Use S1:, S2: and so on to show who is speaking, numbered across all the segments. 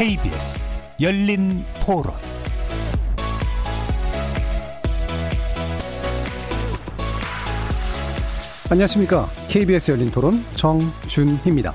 S1: KBS 열린 토론
S2: 안녕하십니까. KBS 열린 토론 정준희입니다.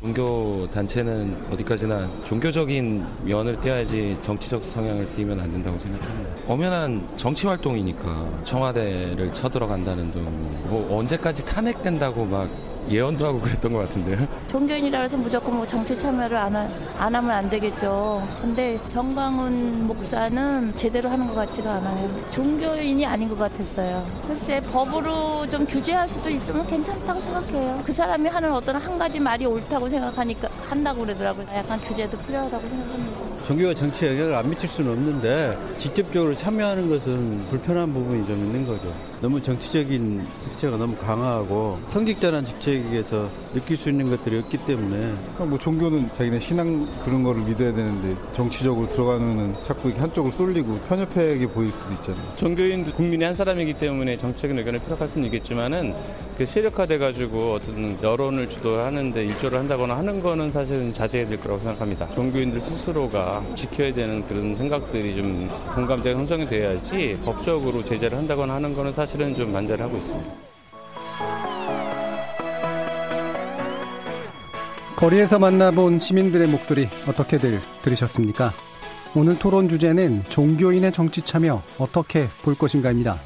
S3: 종교 단체는 어디까지나 종교적인 면을 띄어야지 정치적 성향을 띄면 안 된다고 생각합니다. 엄연한 정치 활동이니까 청와대를 쳐들어간다는 등뭐 언제까지 탄핵된다고 막 예언도 하고 그랬던 것 같은데요.
S4: 종교인이라 서 무조건 뭐 정치 참여를 안, 하, 안 하면 안 되겠죠. 근데 정광훈 목사는 제대로 하는 것 같지가 않아요. 종교인이 아닌 것 같았어요. 글쎄 법으로 좀 규제할 수도 있으면 괜찮다고 생각해요. 그 사람이 하는 어떤 한 가지 말이 옳다고 생각하니까 한다고 그러더라고요. 약간 규제도 필요하다고 생각합니다.
S5: 종교가 정치에 영향을 안 미칠 수는 없는데 직접적으로 참여하는 것은 불편한 부분이 좀 있는 거죠. 너무 정치적인 색채가 너무 강하고 성직자란 직책에서 느낄 수 있는 것들이 없기 때문에
S6: 그러니까 뭐 종교는 자기네 신앙 그런 거를 믿어야 되는데 정치적으로 들어가면은 자꾸 한쪽을 쏠리고 편협하게 보일 수도 있잖아요.
S7: 종교인도 국민의 한 사람이기 때문에 정치적인 의견을 표력할 수는 있겠지만은 그 세력화돼 가지고 어떤 여론을 주도하는데 일조를 한다거나 하는 거는 사실은 자제해야 될 거라고 생각합니다. 종교인들 스스로가 지켜야 되는 그런 생각들이 좀 공감대가 형성이 돼야지 법적으로 제재를 한다거나 하는 거는 사실은 좀 반대를 하고 있습니다.
S2: 거리에서 만나본 시민들의 목소리 어떻게들 들으셨습니까? 오늘 토론 주제는 종교인의 정치 참여 어떻게 볼 것인가입니다.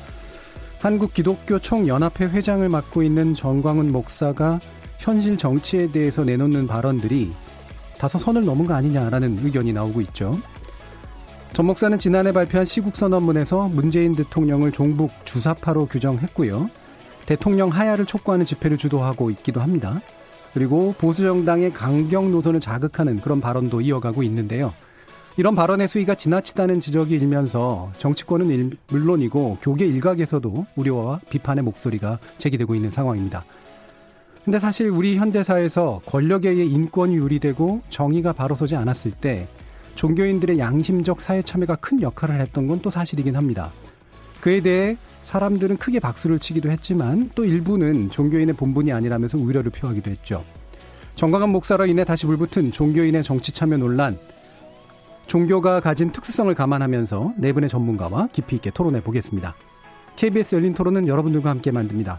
S2: 한국 기독교 총연합회 회장을 맡고 있는 정광훈 목사가 현실 정치에 대해서 내놓는 발언들이 다소 선을 넘은 거 아니냐라는 의견이 나오고 있죠. 전 목사는 지난해 발표한 시국선언문에서 문재인 대통령을 종북 주사파로 규정했고요. 대통령 하야를 촉구하는 집회를 주도하고 있기도 합니다. 그리고 보수정당의 강경 노선을 자극하는 그런 발언도 이어가고 있는데요. 이런 발언의 수위가 지나치다는 지적이 일면서 정치권은 일, 물론이고 교계 일각에서도 우려와 비판의 목소리가 제기되고 있는 상황입니다. 근데 사실 우리 현대사에서 권력에 의해 인권이 유리되고 정의가 바로 서지 않았을 때 종교인들의 양심적 사회 참여가 큰 역할을 했던 건 또 사실이긴 합니다. 그에 대해 사람들은 크게 박수를 치기도 했지만 또 일부는 종교인의 본분이 아니라면서 우려를 표하기도 했죠. 정강한 목사로 인해 다시 불붙은 종교인의 정치 참여 논란. 종교가 가진 특수성을 감안하면서 네 분의 전문가와 깊이 있게 토론해 보겠습니다. KBS 열린 토론은 여러분들과 함께 만듭니다.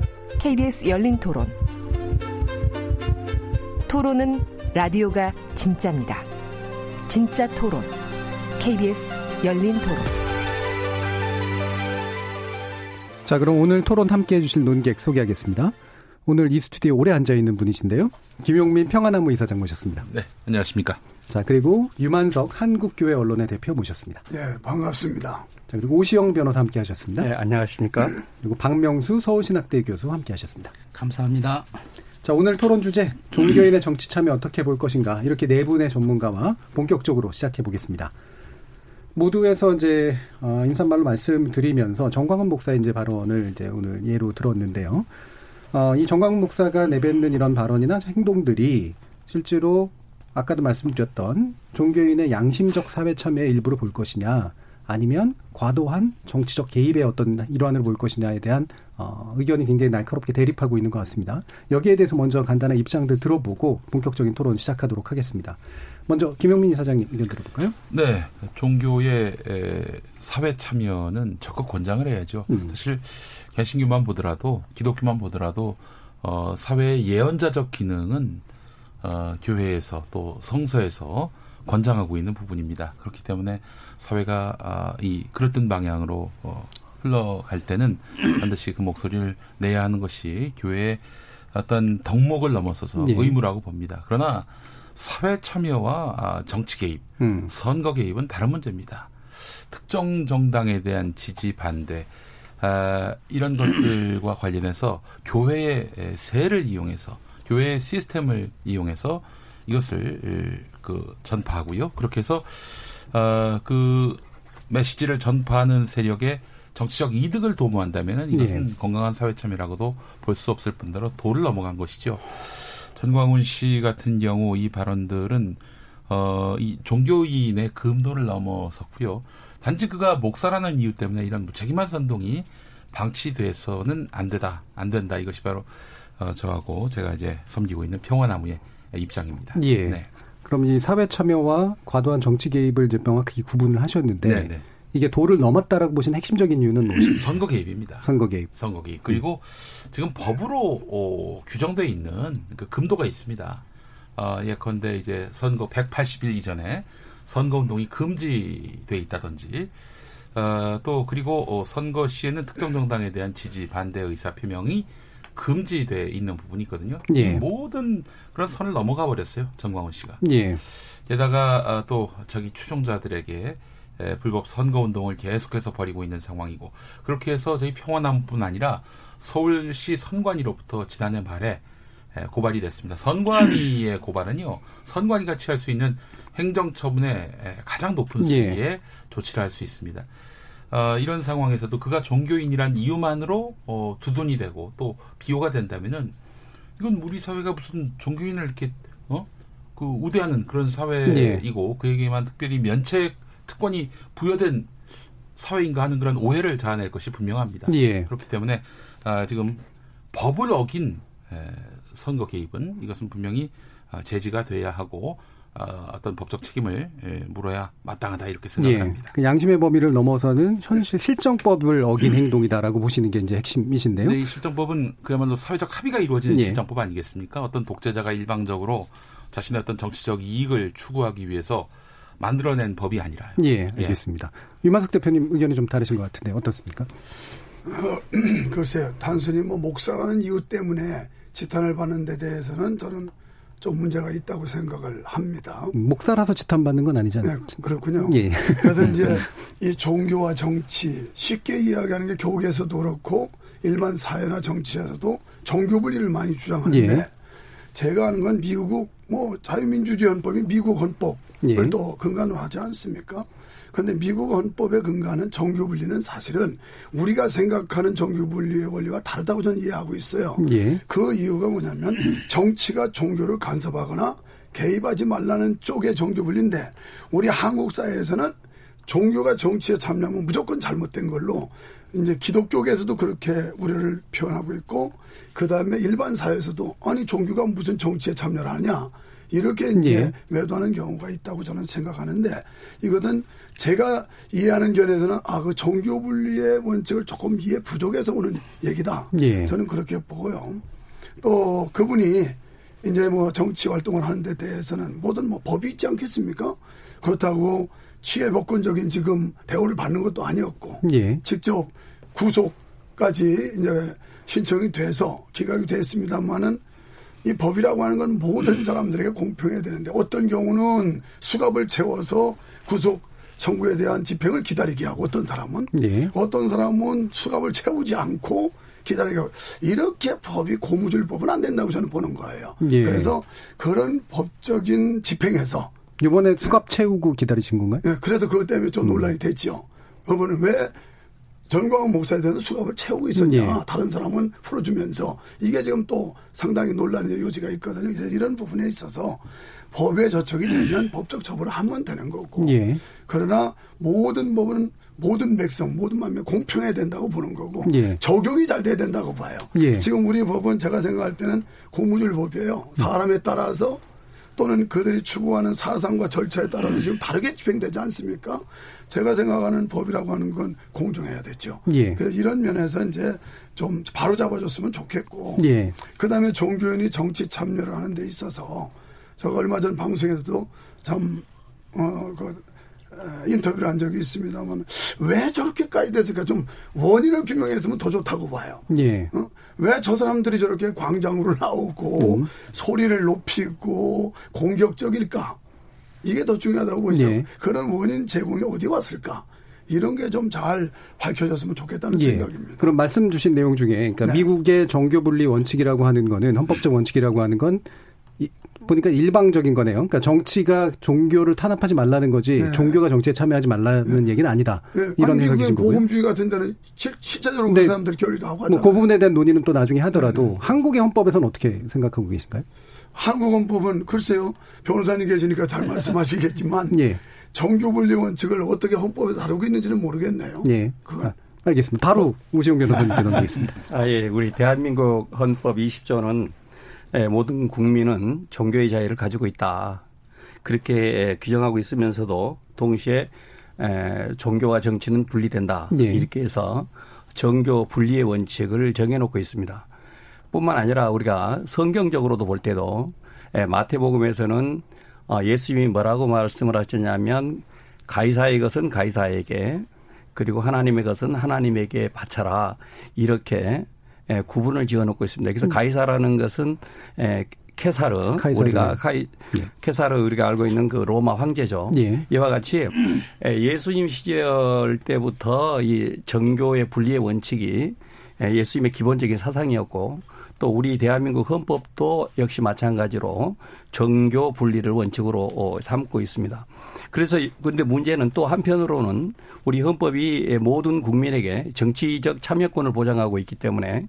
S8: KBS 열린 토론. 토론은 라디오가 진짜입니다. 진짜 토론, KBS 열린 토론.
S2: 자, 그럼 오늘 토론 함께 해주실 논객 소개하겠습니다. 오늘 이 스튜디오에 오래 앉아있는 분이신데요. 김용민 평화나무 이사장 모셨습니다.
S9: 네, 안녕하십니까.
S2: 자, 그리고 유만석 한국교회 언론의 대표 모셨습니다.
S10: 네, 반갑습니다.
S2: 자, 그리고 오시영 변호사 함께 하셨습니다.
S11: 네, 안녕하십니까.
S2: 그리고 박명수 서울신학대 교수 함께 하셨습니다.
S11: 감사합니다.
S2: 자, 오늘 토론 주제, 종교인의 정치 참여 어떻게 볼 것인가. 이렇게 네 분의 전문가와 본격적으로 시작해 보겠습니다. 모두에서 이제, 어, 인사말로 말씀드리면서 정광훈 목사의 이제 발언을 이제 오늘 예로 들었는데요. 어, 이 정광훈 목사가 내뱉는 이런 발언이나 행동들이 실제로 아까도 말씀드렸던 종교인의 양심적 사회 참여의 일부로 볼 것이냐, 아니면 과도한 정치적 개입의 어떤 일환을 볼 것이냐에 대한 어, 의견이 굉장히 날카롭게 대립하고 있는 것 같습니다. 여기에 대해서 먼저 간단한 입장들 들어보고 본격적인 토론 시작하도록 하겠습니다. 먼저 김용민 사장님 의견 들어볼까요?
S9: 네, 종교의 사회 참여는 적극 권장을 해야죠. 음. 사실 개신교만 보더라도 기독교만 보더라도 어, 사회의 예언자적 기능은 어, 교회에서 또 성서에서 권장하고 있는 부분입니다. 그렇기 때문에 사회가 아, 이 그럴듯 방향으로 어, 흘러갈 때는 반드시 그 목소리를 내야 하는 것이 교회의 어떤 덕목을 넘어서서 예. 의무라고 봅니다. 그러나 사회 참여와 아, 정치 개입, 음. 선거 개입은 다른 문제입니다. 특정 정당에 대한 지지 반대 아, 이런 것들과 관련해서 교회의 세를 이용해서 교회의 시스템을 이용해서 이것을 그 전파하고요. 그렇게 해서 어 그 메시지를 전파하는 세력의 정치적 이득을 도모한다면 이것은 예. 건강한 사회 참여라고도 볼 수 없을 뿐더러 도를 넘어간 것이죠. 전광훈 씨 같은 경우 이 발언들은 어, 이 종교인의 금도를 넘어섰고요. 단지 그가 목사라는 이유 때문에 이런 무책임한 선동이 방치돼서는 안 되다, 안 된다. 이것이 바로 어, 저하고 제가 이제 섬기고 있는 평화나무의 입장입니다.
S2: 예. 네. 그럼 이 사회 참여와 과도한 정치 개입을 이제 명확히 구분을 하셨는데 네네. 네. 이게 도를 넘었다라고 보시는 핵심적인 이유는 무엇입니까?
S9: 선거 개입입니다.
S2: 선거 개입.
S9: 선거 개입. 그리고 지금 법으로 어, 규정돼 있는 그 금도가 있습니다. 어, 예컨대 이제 선거 180일 이전에 선거 운동이 금지돼 있다든지 어, 또 그리고 어, 선거 시에는 특정 정당에 대한 지지 반대 의사 표명이 금지돼 있는 부분이 있거든요. 예. 모든 그런 선을 넘어가 버렸어요. 정광훈 씨가. 예. 게다가 어, 또 저기 추종자들에게 에, 불법 선거 운동을 계속해서 벌이고 있는 상황이고 그렇게 해서 저희 평화남뿐 아니라 서울시 선관위로부터 지난해 말에 고발이 됐습니다. 선관위의 고발은요, 선관위가 취할 수 있는 행정처분의 가장 높은 수위의 예. 조치를 할 수 있습니다. 어, 이런 상황에서도 그가 종교인이란 이유만으로 어, 두둔이 되고 또 비호가 된다면은 이건 우리 사회가 무슨 종교인을 이렇게 어? 그 우대하는 그런 사회이고 예. 그에게만 특별히 면책 특권이 부여된 사회인가 하는 그런 오해를 자아낼 것이 분명합니다. 예. 그렇기 때문에 아, 지금 법을 어긴 에, 선거 개입은 이것은 분명히 아, 제지가 돼야 하고 어, 어떤 법적 책임을 예, 물어야 마땅하다 이렇게 생각합니다.
S2: 예, 그 양심의 범위를 넘어서는 현실 실정법을 어긴 행동이다라고 보시는 게 이제 핵심이신데요.
S9: 네, 이 실정법은 그야말로 사회적 합의가 이루어지는 예. 실정법 아니겠습니까? 어떤 독재자가 일방적으로 자신의 어떤 정치적 이익을 추구하기 위해서 만들어낸 법이 아니라요.
S2: 예, 예. 알겠습니다. 예. 유만석 대표님 의견이 좀 다르신 것 같은데 어떻습니까? 어,
S10: 글쎄요, 단순히 뭐 목사라는 이유 때문에 지탄을 받는 데 대해서는 저는 좀 문제가 있다고 생각을 합니다.
S2: 목사라서 지탄받는 건 아니잖아요. 네,
S10: 그렇군요. 예. 그래서 이제 이 종교와 정치 쉽게 이야기하는 게 교계에서도 그렇고 일반 사회나 정치에서도 종교 분리를 많이 주장하는데 예. 제가 아는 건 미국 뭐 자유민주주의 헌법이 미국 헌법을 예. 또 근간으로 하지 않습니까? 그런데 미국 헌법에 근거하는 정규 분리는 사실은 우리가 생각하는 정규 분리의 원리와 다르다고 저는 이해하고 있어요. 예. 그 이유가 뭐냐면 정치가 종교를 간섭하거나 개입하지 말라는 쪽의 정규 분리인데 우리 한국 사회에서는 종교가 정치에 참여하면 무조건 잘못된 걸로 이제 기독교계에서도 그렇게 우려를 표현하고 있고 그 다음에 일반 사회에서도 아니 종교가 무슨 정치에 참여를 하냐 이렇게 이제 예. 매도하는 경우가 있다고 저는 생각하는데 이것은 제가 이해하는 견해에서는 아 그 종교 분리의 원칙을 조금 이해 부족해서 오는 얘기다. 예. 저는 그렇게 보고요. 또 그분이 이제 뭐 정치 활동을 하는 데 대해서는 모든 뭐 법이 있지 않겠습니까? 그렇다고 취해 복권적인 지금 대우를 받는 것도 아니었고 예. 직접 구속까지 이제 신청이 돼서 기각이 됐습니다만은 이 법이라고 하는 건 모든 사람들에게 공평해야 되는데 어떤 경우는 수갑을 채워서 구속 청구에 대한 집행을 기다리게 하고 어떤 사람은 예. 어떤 사람은 수갑을 채우지 않고 기다리게 하고 이렇게 법이 고무줄법은 안 된다고 저는 보는 거예요. 예. 그래서 그런 법적인 집행에서
S2: 이번에 수갑 채우고 기다리신 건가요?
S10: 네, 그래서 그것 때문에 좀 논란이 됐죠. 그분은 왜 전광훈 목사에 대해서 수갑을 채우고 있었냐. 예. 다른 사람은 풀어주면서 이게 지금 또 상당히 논란의 요지가 있거든요. 이런 부분에 있어서 법에 저촉이 되면 법적 처벌을 하면 되는 거고. 예. 그러나 모든 법은 모든 백성, 모든 만명 공평해야 된다고 보는 거고 예. 적용이 잘 돼야 된다고 봐요. 예. 지금 우리 법은 제가 생각할 때는 고무줄 법이에요. 사람에 따라서 또는 그들이 추구하는 사상과 절차에 따라서 지금 다르게 집행되지 않습니까? 제가 생각하는 법이라고 하는 건 공정해야 되죠. 예. 그래서 이런 면에서 이제 좀 바로 잡아줬으면 좋겠고, 예. 그 다음에 종교인이 정치 참여를 하는 데 있어서 제가 얼마 전 방송에서도 참, 어, 그, 인터뷰를 한 적이 있습니다만 왜 저렇게까지 됐을까 좀 원인을 규명했으면 더 좋다고 봐요. 예. 어? 왜저 사람들이 저렇게 광장으로 나오고 음. 소리를 높이고 공격적일까? 이게 더 중요하다고 보죠. 예. 그런 원인 제공이 어디 왔을까? 이런 게 좀 잘 밝혀졌으면 좋겠다는 예. 생각입니다.
S2: 그럼 말씀 주신 내용 중에 그러니까 네. 미국의 정교 분리 원칙이라고 하는 거는 헌법적 원칙이라고 하는 건 보니까 일방적인 거네요. 그러니까 정치가 종교를 탄압하지 말라는 거지 네. 종교가 정치에 참여하지 말라는 네. 얘기는 아니다. 네.
S10: 이런 해석이신 거고요. 보험주의 같은 데는 실, 실제적으로 그 사람들이 결의도 하고 하잖아요.
S2: 뭐그 부분에 대한 논의는 또 나중에 하더라도 네. 한국의 헌법에서는 어떻게 생각하고 계신가요?
S10: 한국 헌법은 글쎄요. 변호사님 계시니까 잘 말씀하시겠지만 예. 정교 분리 원칙을 어떻게 헌법에 다루고 있는지는 모르겠네요.
S2: 예. 그건. 아, 알겠습니다. 바로 우시용 변호사님께 넘기겠습니다.
S11: 아, 예. 우리 대한민국 헌법 20조는 예, 모든 국민은 종교의 자유를 가지고 있다. 그렇게 예, 규정하고 있으면서도 동시에 예, 종교와 정치는 분리된다. 예. 이렇게 해서 정교 분리의 원칙을 정해놓고 있습니다. 뿐만 아니라 우리가 성경적으로도 볼 때도 예, 마태복음에서는 어, 예수님이 뭐라고 말씀을 하셨냐면 가이사의 것은 가이사에게 그리고 하나님의 것은 하나님에게 바쳐라 이렇게 예, 구분을 지어놓고 있습니다. 그래서 음. 가이사라는 것은 예, 케사르 카이사르. 우리가 카이 네. 케사르 우리가 알고 있는 그 로마 황제죠. 예. 이와 같이 예, 예수님 시절 때부터 이 정교의 분리의 원칙이 예, 예수님의 기본적인 사상이었고 또 우리 대한민국 헌법도 역시 마찬가지로 정교 분리를 원칙으로 어, 삼고 있습니다. 그래서 근데 문제는 또 한편으로는 우리 헌법이 모든 국민에게 정치적 참여권을 보장하고 있기 때문에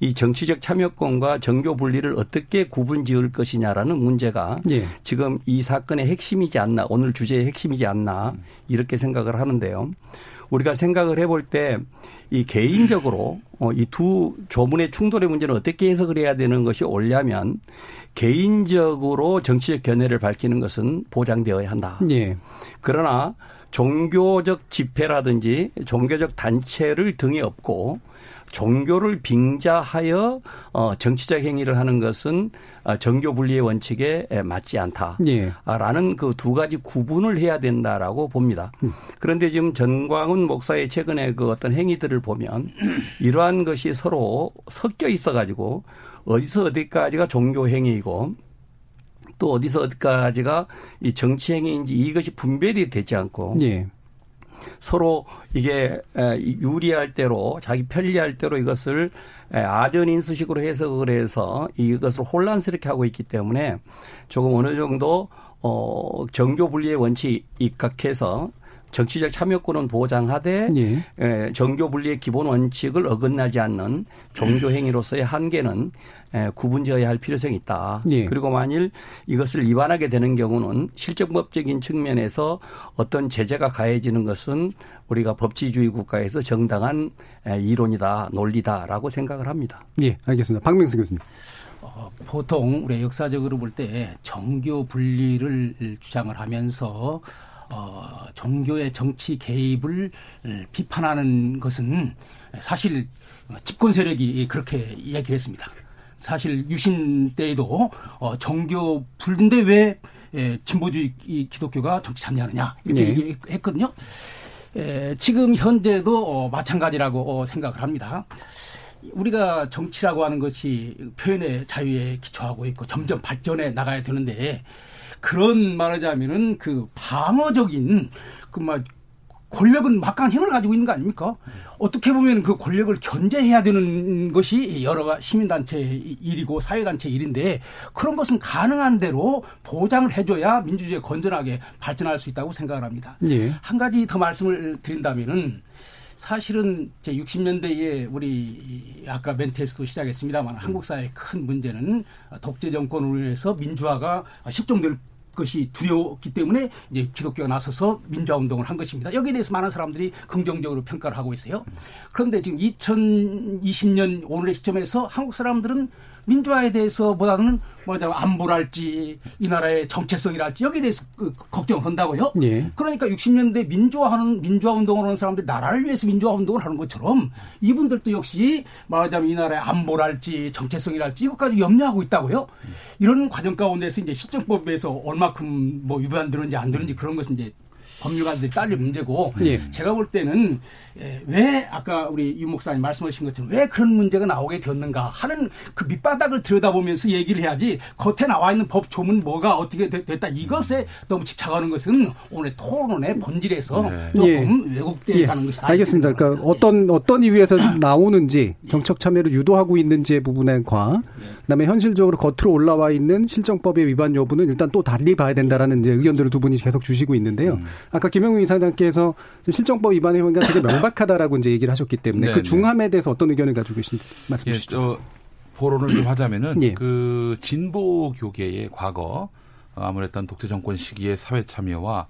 S11: 이 정치적 참여권과 정교 분리를 어떻게 구분 지을 것이냐라는 문제가 예. 지금 이 사건의 핵심이지 않나 오늘 주제의 핵심이지 않나 이렇게 생각을 하는데요. 우리가 생각을 해볼 때 이 개인적으로 어, 이두 조문의 충돌의 문제는 어떻게 해석을 해야 되는 것이 옳냐면 개인적으로 정치적 견해를 밝히는 것은 보장되어야 한다. 예. 그러나 종교적 집회라든지 종교적 단체를 등에 업고 종교를 빙자하여 어 정치적 행위를 하는 것은 어, 정교 분리의 원칙에 맞지 않다라는 예. 그두 가지 구분을 해야 된다라고 봅니다. 음. 그런데 지금 전광훈 목사의 최근에 그 어떤 행위들을 보면 이러한 것이 서로 섞여 있어 가지고 어디서 어디까지가 종교 행위이고 또 어디서 어디까지가 이 정치 행위인지 이것이 분별이 되지 않고 예. 서로 이게 유리할 대로 자기 편리할 대로 이것을 아전 인수식으로 해석을 해서 이것을 혼란스럽게 하고 있기 때문에 조금 어느 정도 어 정교 분리의 원칙 입각해서 정치적 참여권은 보장하되 예. 정교 분리의 기본 원칙을 어긋나지 않는 종교 행위로서의 한계는 구분지어야 할 필요성이 있다. 예. 그리고 만일 이것을 위반하게 되는 경우는 실정법적인 측면에서 어떤 제재가 가해지는 것은 우리가 법치주의 국가에서 정당한 이론이다, 논리다라고 생각을 합니다.
S2: 예, 알겠습니다. 박명수 교수님.
S12: 어, 보통 우리 역사적으로 볼 때 정교 분리를 주장을 하면서 어, 종교의 정치 개입을 비판하는 것은 사실 집권 세력이 그렇게 얘기를 했습니다. 사실 유신 때에도 어, 종교 불인데 왜 예, 진보주의 기독교가 정치 참여하느냐 이렇게 네. 얘기했거든요. 에, 지금 현재도 어, 마찬가지라고 어, 생각을 합니다. 우리가 정치라고 하는 것이 표현의 자유에 기초하고 있고 점점 발전해 나가야 되는데 그런 말하자면은 그 방어적인 그막 권력은 막강한 힘을 가지고 있는 거 아닙니까? 어떻게 보면 그 권력을 견제해야 되는 것이 여러 시민단체 일이고 사회단체 일인데 그런 것은 가능한 대로 보장을 해줘야 민주주의 건전하게 발전할 수 있다고 생각을 합니다. 예. 한 가지 더 말씀을 드린다면은 사실은 제 60년대에 우리 아까 멘트에서도 시작했습니다만 한국 사회의 큰 문제는 독재 정권으로 인해서 민주화가 실종될 것이 두려웠기 때문에 이제 기독교가 나서서 민주화 운동을 한 것입니다. 여기에 대해서 많은 사람들이 긍정적으로 평가를 하고 있어요. 그런데 지금 2020년 오늘의 시점에서 한국 사람들은 민주화에 대해서 보다는 뭐냐면 안보랄지 이 나라의 정체성이랄지 여기에 대해서 그 걱정을 한다고요. 예. 그러니까 60년대 민주화하는 민주화 운동을 하는 사람들이 나라를 위해서 민주화 운동을 하는 것처럼 이분들도 역시 말하자면 이 나라의 안보랄지 정체성이랄지 이것까지 염려하고 있다고요. 이런 과정 가운데서 이제 실정법에서 얼마큼 뭐 위반되는지 안 되는지 그런 것은 이제 법률가들이 딸릴 문제고
S2: 예.
S12: 제가 볼 때는 예, 왜 아까 우리 유 목사님 말씀하신 것처럼 왜 그런 문제가 나오게 되었는가 하는 그 밑바닥을 들여다보면서 얘기를 해야지 겉에 나와 있는 법 조문 뭐가 어떻게 되- 됐다 이것에 너무 집착하는 것은 오늘 토론의 본질에서 조금 왜곡되어
S2: 예,
S12: 가는 것이다.
S2: 알겠습니다. 그러니까 어떤 어떤 이유에서 나오는지 정책 참여를 유도하고 있는지의 부분에 과 그다음에 현실적으로 겉으로 올라와 있는 실정법의 위반 여부는 일단 또 달리 봐야 된다라는 이제 의견들을 두 분이 계속 주시고 있는데요. 아까 김영민 이사장께서 좀 실정법 위반의 혐의가 되게 명 백하다라고 이제 얘기를 하셨기 때문에
S9: 네,
S2: 그
S9: 네.
S2: 중함에 대해서 어떤 의견을 가지고 계신지 말씀해
S9: 예,
S2: 주시죠.
S9: 저 포론을 좀 하자면은
S2: 예.
S9: 그 진보 교계의 과거 어, 아무랬던 독재 정권 시기의 사회 참여와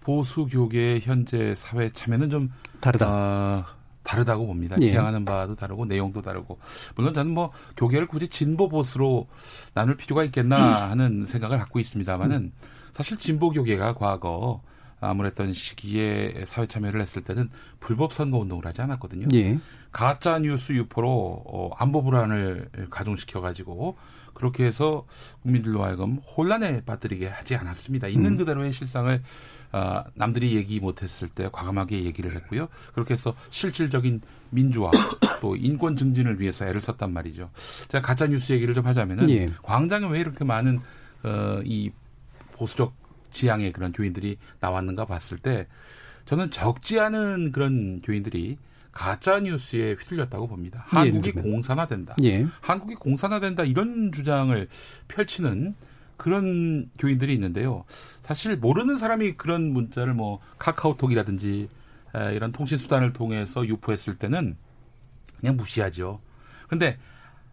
S9: 보수 교계의 현재 사회 참여는 좀
S2: 다르다.
S9: 다르다고 봅니다.
S2: 예.
S9: 지향하는 바도 다르고 내용도 다르고 물론 저는 뭐 교계를 굳이 진보 보수로 나눌 필요가 있겠나 하는 생각을 갖고 있습니다만은 사실 진보 교계가 과거 아무랬던 시기에 사회 참여를 했을 때는 불법 선거 운동을 하지 않았거든요.
S2: 예.
S9: 가짜 뉴스 유포로 어, 안보 불안을 가중시켜 가지고 그렇게 해서 국민들로 하여금 혼란에 빠뜨리게 하지 않았습니다. 있는
S2: 음.
S9: 그대로의 실상을 아, 남들이 얘기 못했을 때 과감하게 얘기를 했고요. 그렇게 해서 실질적인 민주화 또 인권 증진을 위해서 애를 썼단 말이죠. 제가 가짜 뉴스 얘기를 좀 하자면은
S2: 예.
S9: 광장에 왜 이렇게 많은 어, 이 보수적 지향의 그런 교인들이 나왔는가 봤을 때 저는 적지 않은 그런 교인들이 가짜 뉴스에 휘둘렸다고 봅니다.
S2: 예,
S9: 한국이
S2: 그러면.
S9: 공산화된다.
S2: 예.
S9: 한국이 공산화된다 이런 주장을 펼치는 그런 교인들이 있는데요. 사실 모르는 사람이 그런 문자를 뭐 카카오톡이라든지 에, 이런 통신 수단을 통해서 유포했을 때는 그냥 무시하죠. 근데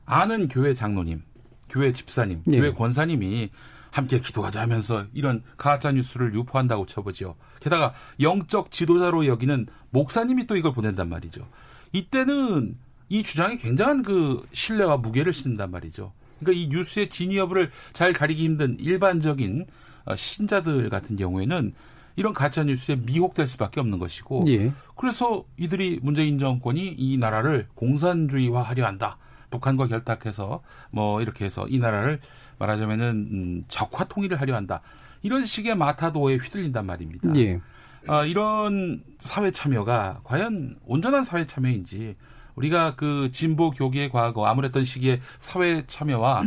S9: 아는 교회 장로님, 교회 집사님,
S2: 예.
S9: 교회 권사님이 함께 기도하자 하면서 이런 가짜 뉴스를 유포한다고 쳐보죠. 게다가 영적 지도자로 여기는 목사님이 또 이걸 보낸단 말이죠. 이때는 이 주장이 굉장한 그 신뢰와 무게를 싣는단 말이죠. 그러니까 이 뉴스의 진위 여부를 잘 가리기 힘든 일반적인 어, 신자들 같은 경우에는 이런 가짜 뉴스에 미혹될 수밖에 없는 것이고
S2: 예.
S9: 그래서 이들이 문재인 정권이 이 나라를 공산주의화하려 한다. 북한과 결탁해서 뭐 이렇게 해서 이 나라를 말하자면은 음, 적화 통일을 하려 한다. 이런 식의 마타도에 휘둘린단 말입니다.
S2: 예.
S9: 아, 이런 사회 참여가 과연 온전한 사회 참여인지 우리가 그 진보 교계의 과거 아무랬던 시기의 사회 참여와 아,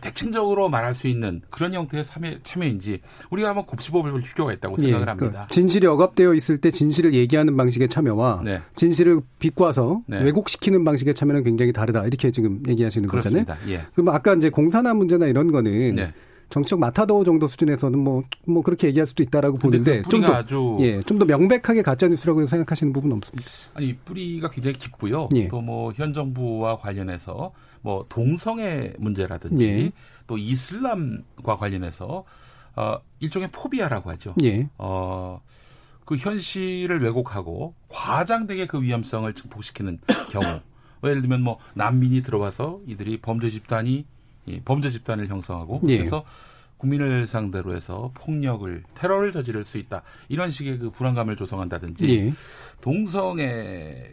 S9: 대칭적으로 말할 수 있는 그런 형태의 참여, 참여 인지 우리가 한번 곱씹어 볼 필요가 있다고 생각을
S2: 예,
S9: 합니다.
S2: 그 진실이 억압되어 있을 때 진실을 얘기하는 방식의 참여와
S9: 네.
S2: 진실을 비꼬아서
S9: 네.
S2: 왜곡시키는 방식의 참여는 굉장히 다르다. 이렇게 지금 얘기하시는 거잖아요.
S9: 그렇습니다. 예.
S2: 그럼 아까 이제 공산화 문제나 이런 거는
S9: 네.
S2: 정치적 마타도 정도 수준에서는 뭐, 뭐 그렇게 얘기할 수도 있다라고 보는데 그좀
S9: 뿌리가
S2: 더,
S9: 아주
S2: 예, 좀 더 명백하게 가짜 뉴스라고 생각하시는 부분은 없습니다.
S9: 아니 뿌리가 굉장히 깊고요.
S2: 예.
S9: 또뭐 현 정부와 관련해서 뭐 동성애 문제라든지
S2: 예.
S9: 또 이슬람과 관련해서 어 일종의 포비아라고 하죠.
S2: 예.
S9: 어그 현실을 왜곡하고 과장되게 그 위험성을 증폭시키는 경우. 예를 들면 뭐 난민이 들어와서 이들이 범죄 집단이 이 범죄 집단을 형성하고
S2: 예.
S9: 그래서 국민을 상대로 해서 폭력을 테러를 저지를 수 있다 이런 식의 그 불안감을 조성한다든지
S2: 예.
S9: 동성애를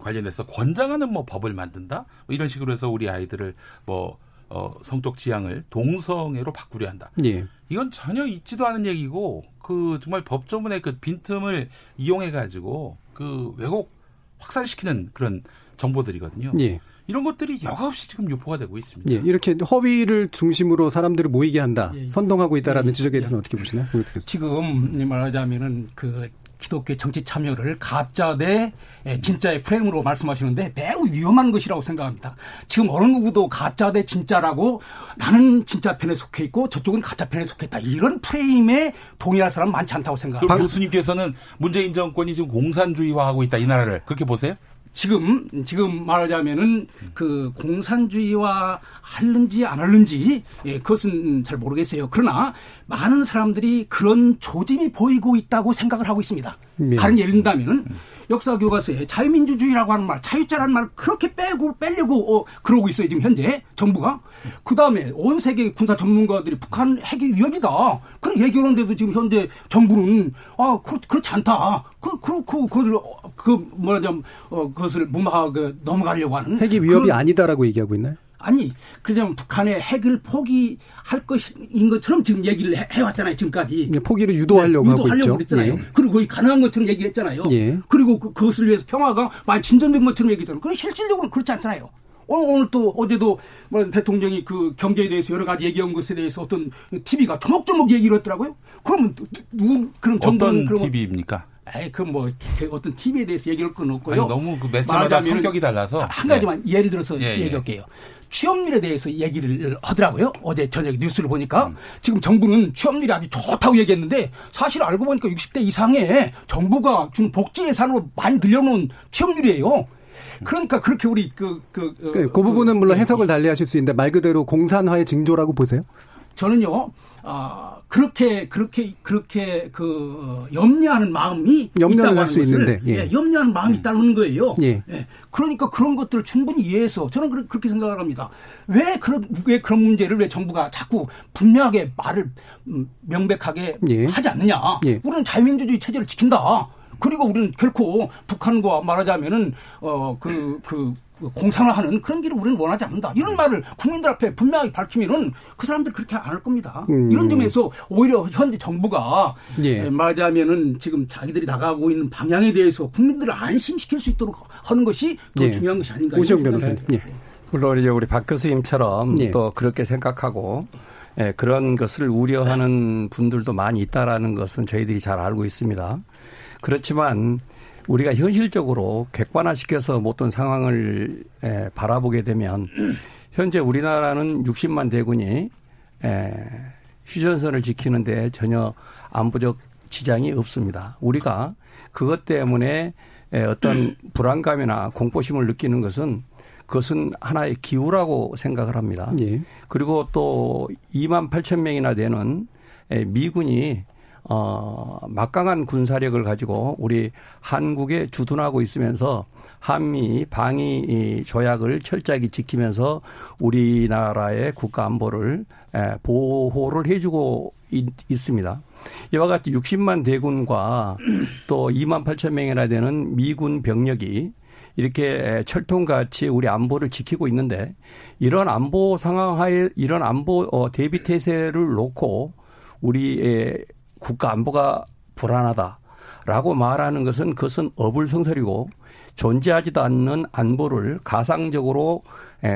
S9: 관련해서 권장하는 뭐 법을 만든다 뭐 이런 식으로 해서 우리 아이들을 뭐 어, 성적 지향을 동성애로 바꾸려 한다.
S2: 예.
S9: 이건 전혀 있지도 않은 얘기고 그 정말 법조문의 그 빈틈을 이용해 가지고 그 왜곡 확산시키는 그런 정보들이거든요.
S2: 예.
S9: 이런 것들이 여과없이 지금 유포가 되고 있습니다.
S2: 예, 이렇게 허위를 중심으로 사람들을 모이게 한다,
S12: 예, 예.
S2: 선동하고 있다라는
S12: 예,
S2: 지적에
S12: 예.
S2: 대해서는 어떻게 보시나요?
S12: 지금 말하자면은 그 기독교 정치 참여를 가짜 대 예, 진짜의 프레임으로 말씀하시는데 매우 위험한 것이라고 생각합니다. 지금 어느 누구도 가짜 대 진짜라고 나는 진짜 편에 속해 있고 저쪽은 가짜 편에 속했다. 이런 프레임에 동의할 사람 은 많지 않다고
S9: 그
S12: 생각합니다.
S9: 교수님께서는 문재인 정권이 지금 공산주의화하고 있다 이 나라를 그렇게 보세요?
S12: 지금 지금 말하자면은 그 공산주의화 할는지 안 할는지 예, 그것은 잘 모르겠어요. 그러나 많은 사람들이 그런 조짐이 보이고 있다고 생각을 하고 있습니다.
S2: 예.
S12: 다른 예를 든다면은 역사 교과서에 자유민주주의라고 하는 말, 자유자라는 말을 그렇게 빼고 빼려고 어, 그러고 있어요 지금 현재 정부가. 그 다음에 온 세계 군사 전문가들이 북한 핵이 위협이다. 그런 얘기하는데도 지금 현재 정부는 아 그, 그렇지 않다. 그 그렇고 그걸 어, 그 뭐냐면 어, 그것을 무마하게 넘어가려고 하는
S2: 핵이 위협이
S12: 그런-
S2: 아니다라고 얘기하고 있나요?
S12: 아니 그냥 북한의 핵을 포기할 것인 것처럼 지금 얘기를 해, 왔잖아요 지금까지
S2: 네, 포기를 유도하려고 네,
S12: 하고 있죠. 그랬잖아요. 예. 그리고 거의 가능한 것처럼 얘기했잖아요. 예. 그리고 그, 것을 위해서 평화가 많이 진전된 것처럼 얘기했잖아요. 그런데 실질적으로는 그렇지 않잖아요. 오늘, 오늘 또 어제도 뭐 대통령이 그 경제에 대해서 여러 가지 얘기한 것에 대해서 어떤 TV가 조목조목 얘기를 했더라고요. 그러면 누구 그럼
S9: 정부는 어떤 TV입니까?
S12: 에이, 그뭐 어떤 TV에 대해서 얘기할 건 없고요.
S9: 아니, 너무 그 매체마다 성격이 달라서
S12: 한 가지만 네. 예를 들어서 예, 예. 얘기할게요. 취업률에 대해서 얘기를 하더라고요. 어제 저녁에 뉴스를 보니까 음. 지금 정부는 취업률이 아주 좋다고 얘기했는데 사실 알고 보니까 60대 이상의 정부가 준 복지 예산으로 많이 들려놓은 취업률이에요. 그러니까 그렇게 우리 그, 그,
S2: 그, 그, 그 부분은 물론 그 해석을 달리 하실 수 있는데 말 그대로 공산화의 징조라고 보세요?
S12: 저는요, 아, 그렇게, 그렇게, 그렇게, 그, 어, 염려하는 마음이.
S2: 염려를 할수 있는데.
S12: 예. 예. 염려하는 마음이 예. 있다는 거예요. 예. 예. 그러니까 그런 것들을 충분히 이해해서 저는 그렇게 생각을 합니다. 왜 그런, 왜 그런 문제를 왜 정부가 자꾸 분명하게 말을 음, 명백하게 예. 하지 않느냐. 예. 우리는 자유민주주의 체제를 지킨다. 그리고 우리는 결코 북한과 말하자면은, 어, 그, 그, 공산화하는 그런 길을 우리는 원하지 않는다. 이런 음. 말을 국민들 앞에 분명하게 밝히면은 그 사람들 그렇게 안 할 겁니다. 음. 이런 점에서 오히려 현재 정부가 예. 말하자면은 지금 자기들이 나가고 있는 방향에 대해서 국민들을 안심시킬 수 있도록 하는 것이 더 예. 중요한 것이 아닌가.
S2: 오시영 변호사님. 예.
S11: 물론 이제 우리 박 교수님처럼 예. 또 그렇게 생각하고 예, 그런 것을 우려하는 분들도 많이 있다라는 것은 저희들이 잘 알고 있습니다. 그렇지만 우리가 현실적으로 객관화시켜서 어떤 상황을 에, 바라보게 되면 현재 우리나라는 60만 대군이 에, 휴전선을 지키는데 전혀 안보적 지장이 없습니다. 우리가 그것 때문에 에, 어떤 불안감이나 공포심을 느끼는 것은 그것은 하나의 기후라고 생각을 합니다. 예. 그리고 또 2만 8천 명이나 되는 미군이 어, 막강한 군사력을 가지고 우리 한국에 주둔하고 있으면서 한미 방위 조약을 철저하게 지키면서 우리나라의 국가 안보를 보호를 해주고 있, 습니다. 이와 같이 60만 대군과 또 2만 8천 명이나 되는 미군 병력이 이렇게 철통같이 우리 안보를 지키고 있는데 이런 안보 상황하에 이런 안보 어, 대비 태세를 놓고 우리의 국가 안보가 불안하다라고 말하는 것은 그것은 어불성설이고 존재하지도 않는 안보를 가상적으로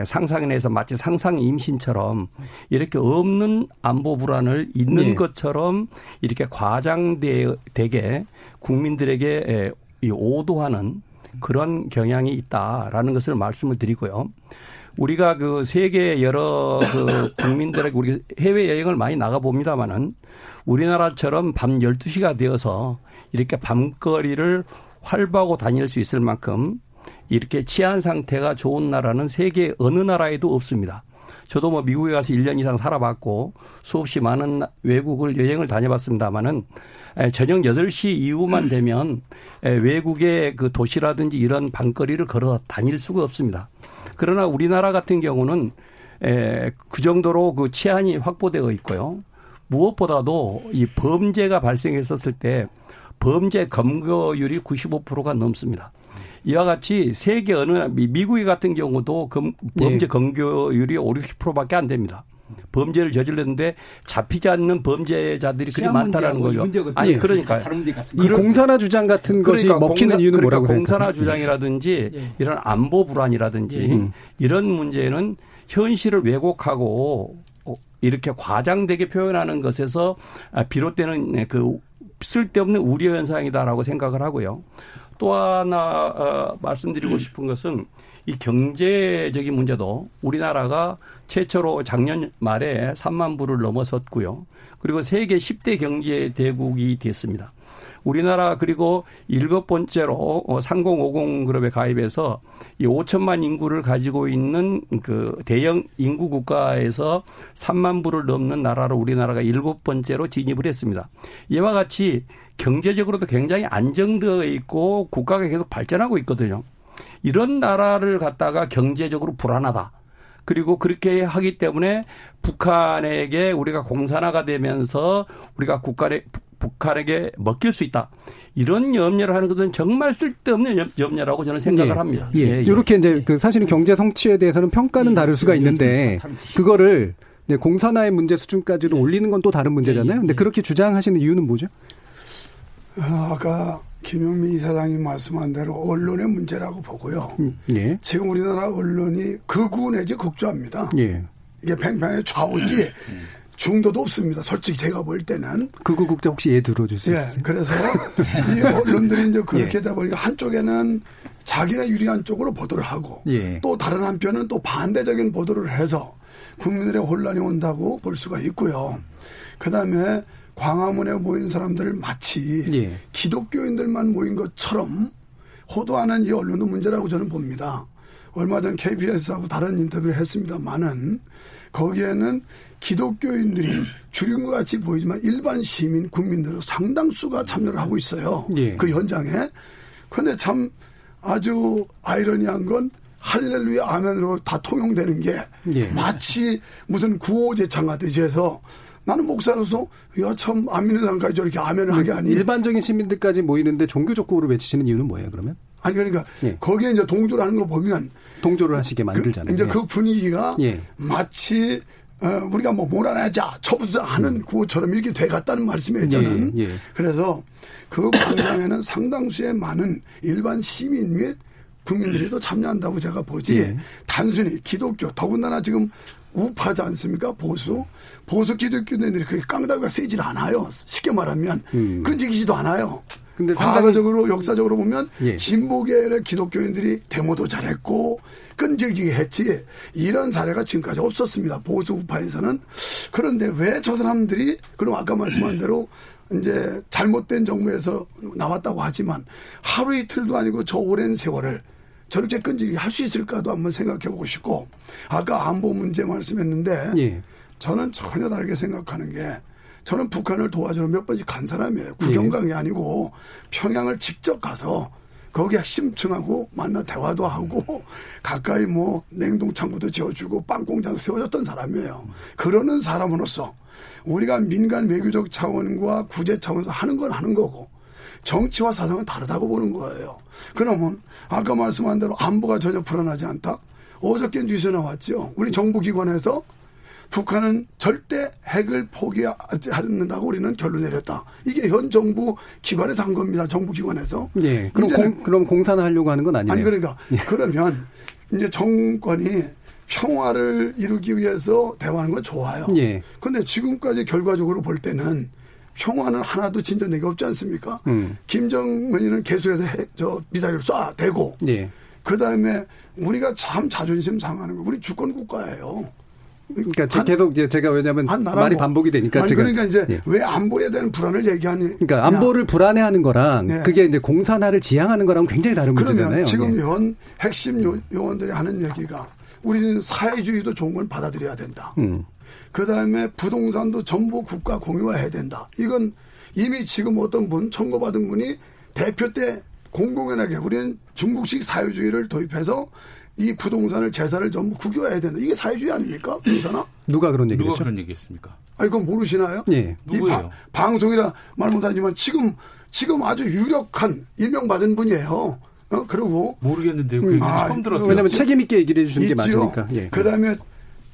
S11: 상상해내서 마치 상상 임신처럼 이렇게 없는 안보 불안을 있는 네. 것처럼 이렇게 과장되게 국민들에게 오도하는 그런 경향이 있다라는 것을 말씀을 드리고요. 우리가 그 세계 여러 그 국민들에게 우리 해외 여행을 많이 나가 봅니다만은 우리나라처럼 밤 12시가 되어서 이렇게 밤거리를 활보하고 다닐 수 있을 만큼 이렇게 치안 상태가 좋은 나라는 세계 어느 나라에도 없습니다. 저도 뭐 미국에 가서 1년 이상 살아봤고 수없이 많은 외국을 여행을 다녀봤습니다마는 저녁 8시 이후만 되면 외국의 그 도시라든지 이런 밤거리를 걸어 다닐 수가 없습니다. 그러나 우리나라 같은 경우는 그 정도로 그 치안이 확보되어 있고요. 무엇보다도 이 범죄가 발생했었을 때 범죄 검거율이 95%가 넘습니다. 이와 같이 세계 어느 미국 같은 경우도 검, 범죄 네. 검거율이 5, 60%밖에 안 됩니다. 범죄를 저질렀는데 잡히지 않는 범죄자들이 그리 많다라는 거죠. 아니 그러니까
S2: 이 공산화 주장 같은 그러니까 것이 먹히는 공사, 이유는
S11: 그러니까
S2: 뭐라고
S11: 공산화 주장이라든지 예. 이런 안보 불안이라든지 예. 이런 문제는 현실을 왜곡하고 이렇게 과장되게 표현하는 것에서 비롯되는 그 쓸데없는 우려 현상이다라고 생각을 하고요. 또 하나 어, 말씀드리고 싶은 것은 이 경제적인 문제도 우리나라가 최초로 작년 말에 3만 부를 넘어섰고요. 그리고 세계 10대 경제 대국이 됐습니다. 우리나라 그리고 일곱 번째로 3050 어, 그룹에 가입해서 이 5천만 인구를 가지고 있는 그 대형 인구 국가에서 3만 부를 넘는 나라로 우리나라가 일곱 번째로 진입을 했습니다. 이와 같이 경제적으로도 굉장히 안정되어 있고 국가가 계속 발전하고 있거든요. 이런 나라를 갖다가 경제적으로 불안하다. 그리고 그렇게 하기 때문에 북한에게 우리가 공산화가 되면서 우리가 국가의 북한에게 먹힐 수 있다. 이런 염려를 하는 것은 정말 쓸데없는 염려라고 저는 생각을
S2: 예.
S11: 합니다.
S2: 예.
S11: 예, 예.
S2: 이렇게 이제 그 사실은 경제 성취에 대해서는 평가는 다를 수가 있는데 그거를 이제 공산화의 문제 수준까지로 올리는 건 또 다른 문제잖아요. 근데 그렇게 주장하시는 이유는 뭐죠?
S10: 어, 아까 김용민 이사장님 말씀한 대로 언론의 문제라고 보고요.
S2: 예.
S10: 지금 우리나라 언론이 극우 내지 극좌입니다.
S2: 예.
S10: 이게 팽팽하게 좌우지 중도도 없습니다. 솔직히 제가 볼 때는.
S2: 극우 국자 혹시 예수
S10: 예. 그래서 이 언론들이 이제 그렇게
S2: 예.
S10: 되다 보니까 한쪽에는 자기가 유리한 쪽으로 보도를 하고
S2: 예.
S10: 또 다른 한편은 또 반대적인 보도를 해서 국민들의 혼란이 온다고 볼 수가 있고요. 그 다음에 광화문에 모인 사람들을 마치
S2: 예.
S10: 기독교인들만 모인 것처럼 호도하는 이 언론도 문제라고 저는 봅니다. 얼마 전 KBS하고 다른 인터뷰를 했습니다만은 거기에는 기독교인들이 줄인 것 같이 보이지만 일반 시민 국민들은 상당수가 참여를 하고 있어요.
S2: 예.
S10: 그 현장에. 그런데 참 아주 아이러니한 건 할렐루야 아멘으로 다 통용되는 게
S2: 예.
S10: 마치 무슨 구호제창 같듯이 해서 나는 목사로서 야 참 안 믿는 사람까지 저렇게 아멘을 하게 하니
S2: 일반적인 시민들까지 모이는데 종교적 구호를 외치시는 이유는 뭐예요, 그러면?
S10: 아니 그러니까
S2: 예.
S10: 거기에 이제 동조를 하는 거 보면
S2: 동조를 하시게 만들잖아요.
S10: 이제
S2: 예.
S10: 그 분위기가
S2: 예.
S10: 마치 어, 우리가 뭐 몰아내자 처부자 하는 구호처럼 이렇게 돼 갔다는 말씀이에요 저는
S2: 예, 예.
S10: 그래서 그 광장에는 상당수의 많은 일반 시민 및 국민들이 또 참여한다고 제가 보지
S2: 예.
S10: 단순히 기독교 더군다나 지금 우파지 않습니까 보수 보수 기독교인들이 그렇게 깡다구가 세질 않아요 쉽게 말하면 끈질기지도 않아요
S2: 음. 근데
S10: 과거적으로 역사적으로 보면
S2: 예.
S10: 진보계열의 기독교인들이 데모도 잘했고 끈질기게 했지 이런 사례가 지금까지 없었습니다 보수 우파에서는 그런데 왜 저 사람들이 그럼 아까 말씀한 대로 이제 잘못된 정부에서 나왔다고 하지만 하루 이틀도 아니고 저 오랜 세월을 저렇게 끈질기게 할 수 있을까도 한번 생각해 보고 싶고 아까 안보 문제 말씀했는데
S2: 예.
S10: 저는 전혀 다르게 생각하는 게 저는 북한을 도와주러 몇 번씩 간 사람이에요. 구경강이 아니고 평양을 직접 가서 거기 핵심층하고 만나 대화도 하고 가까이 뭐 냉동창고도 지어주고 빵 공장도 세워줬던 사람이에요. 그러는 사람으로서 우리가 민간 외교적 차원과 구제 차원에서 하는 건 하는 거고 정치와 사상은 다르다고 보는 거예요. 그러면 아까 말씀한 대로 안보가 전혀 불안하지 않다. 어저께 뉴스에 나왔죠. 우리 정부기관에서 북한은 절대 핵을 포기하지 않는다고 우리는 결론 내렸다. 이게 현 정부 기관에서 한 겁니다. 정부 기관에서.
S2: 예. 그럼, 공, 그럼 공산화하려고 하는 건 아니에요.
S10: 아니 그러니까 그러면 이제 정권이 평화를 이루기 위해서 대화하는 건 좋아요.
S2: 예.
S10: 근데 지금까지 결과적으로 볼 때는 평화는 하나도 진전된 게 없지 않습니까?
S2: 음.
S10: 김정은이는 계속해서 핵, 저 미사일을 쏴 대고
S2: 예.
S10: 그 다음에 우리가 참 자존심 상하는 거 우리 주권 국가예요.
S2: 그러니까 제- 계속 이제 제가 왜냐하면
S10: 한
S2: 말이
S10: 뭐-
S2: 반복이 되니까
S10: 아니 그러니까 이제
S2: 예.
S10: 왜 안보에 대한 불안을 얘기하니?
S2: 그러니까 안보를 불안해하는 거랑
S10: 네.
S2: 그게 이제 공산화를 지향하는 거랑 굉장히 다른 문제잖아요.
S10: 그러면 지금
S2: 예.
S10: 현 핵심 요, 요원들이 하는 얘기가 우리는 사회주의도 좋은 걸 받아들여야 된다.
S2: 음.
S10: 그 다음에 부동산도 전부 국가 공유화해야 된다. 이건 이미 지금 어떤 분, 청구받은 분이 대표 때 공공연하게 우리는 중국식 사회주의를 도입해서 이 부동산을 재산을 전부 국유화해야 된다. 이게 사회주의 아닙니까? 부동산아?
S2: 누가 그런 얘기를
S9: 누가
S2: 했죠?
S9: 그런 얘기했습니까?
S10: 아, 이건 모르시나요?
S2: 예.
S10: 이
S9: 누구예요?
S10: 바- 방송이라 말 못하지만 지금, 지금 아주 유력한 임명받은 분이에요. 어, 그리고
S9: 모르겠는데요. 그 얘기
S10: 아,
S9: 처음 들었어요.
S2: 왜냐하면 책임 있게 얘기를 해주시는 게
S10: 있지요.
S2: 맞으니까. 예.
S10: 그 다음에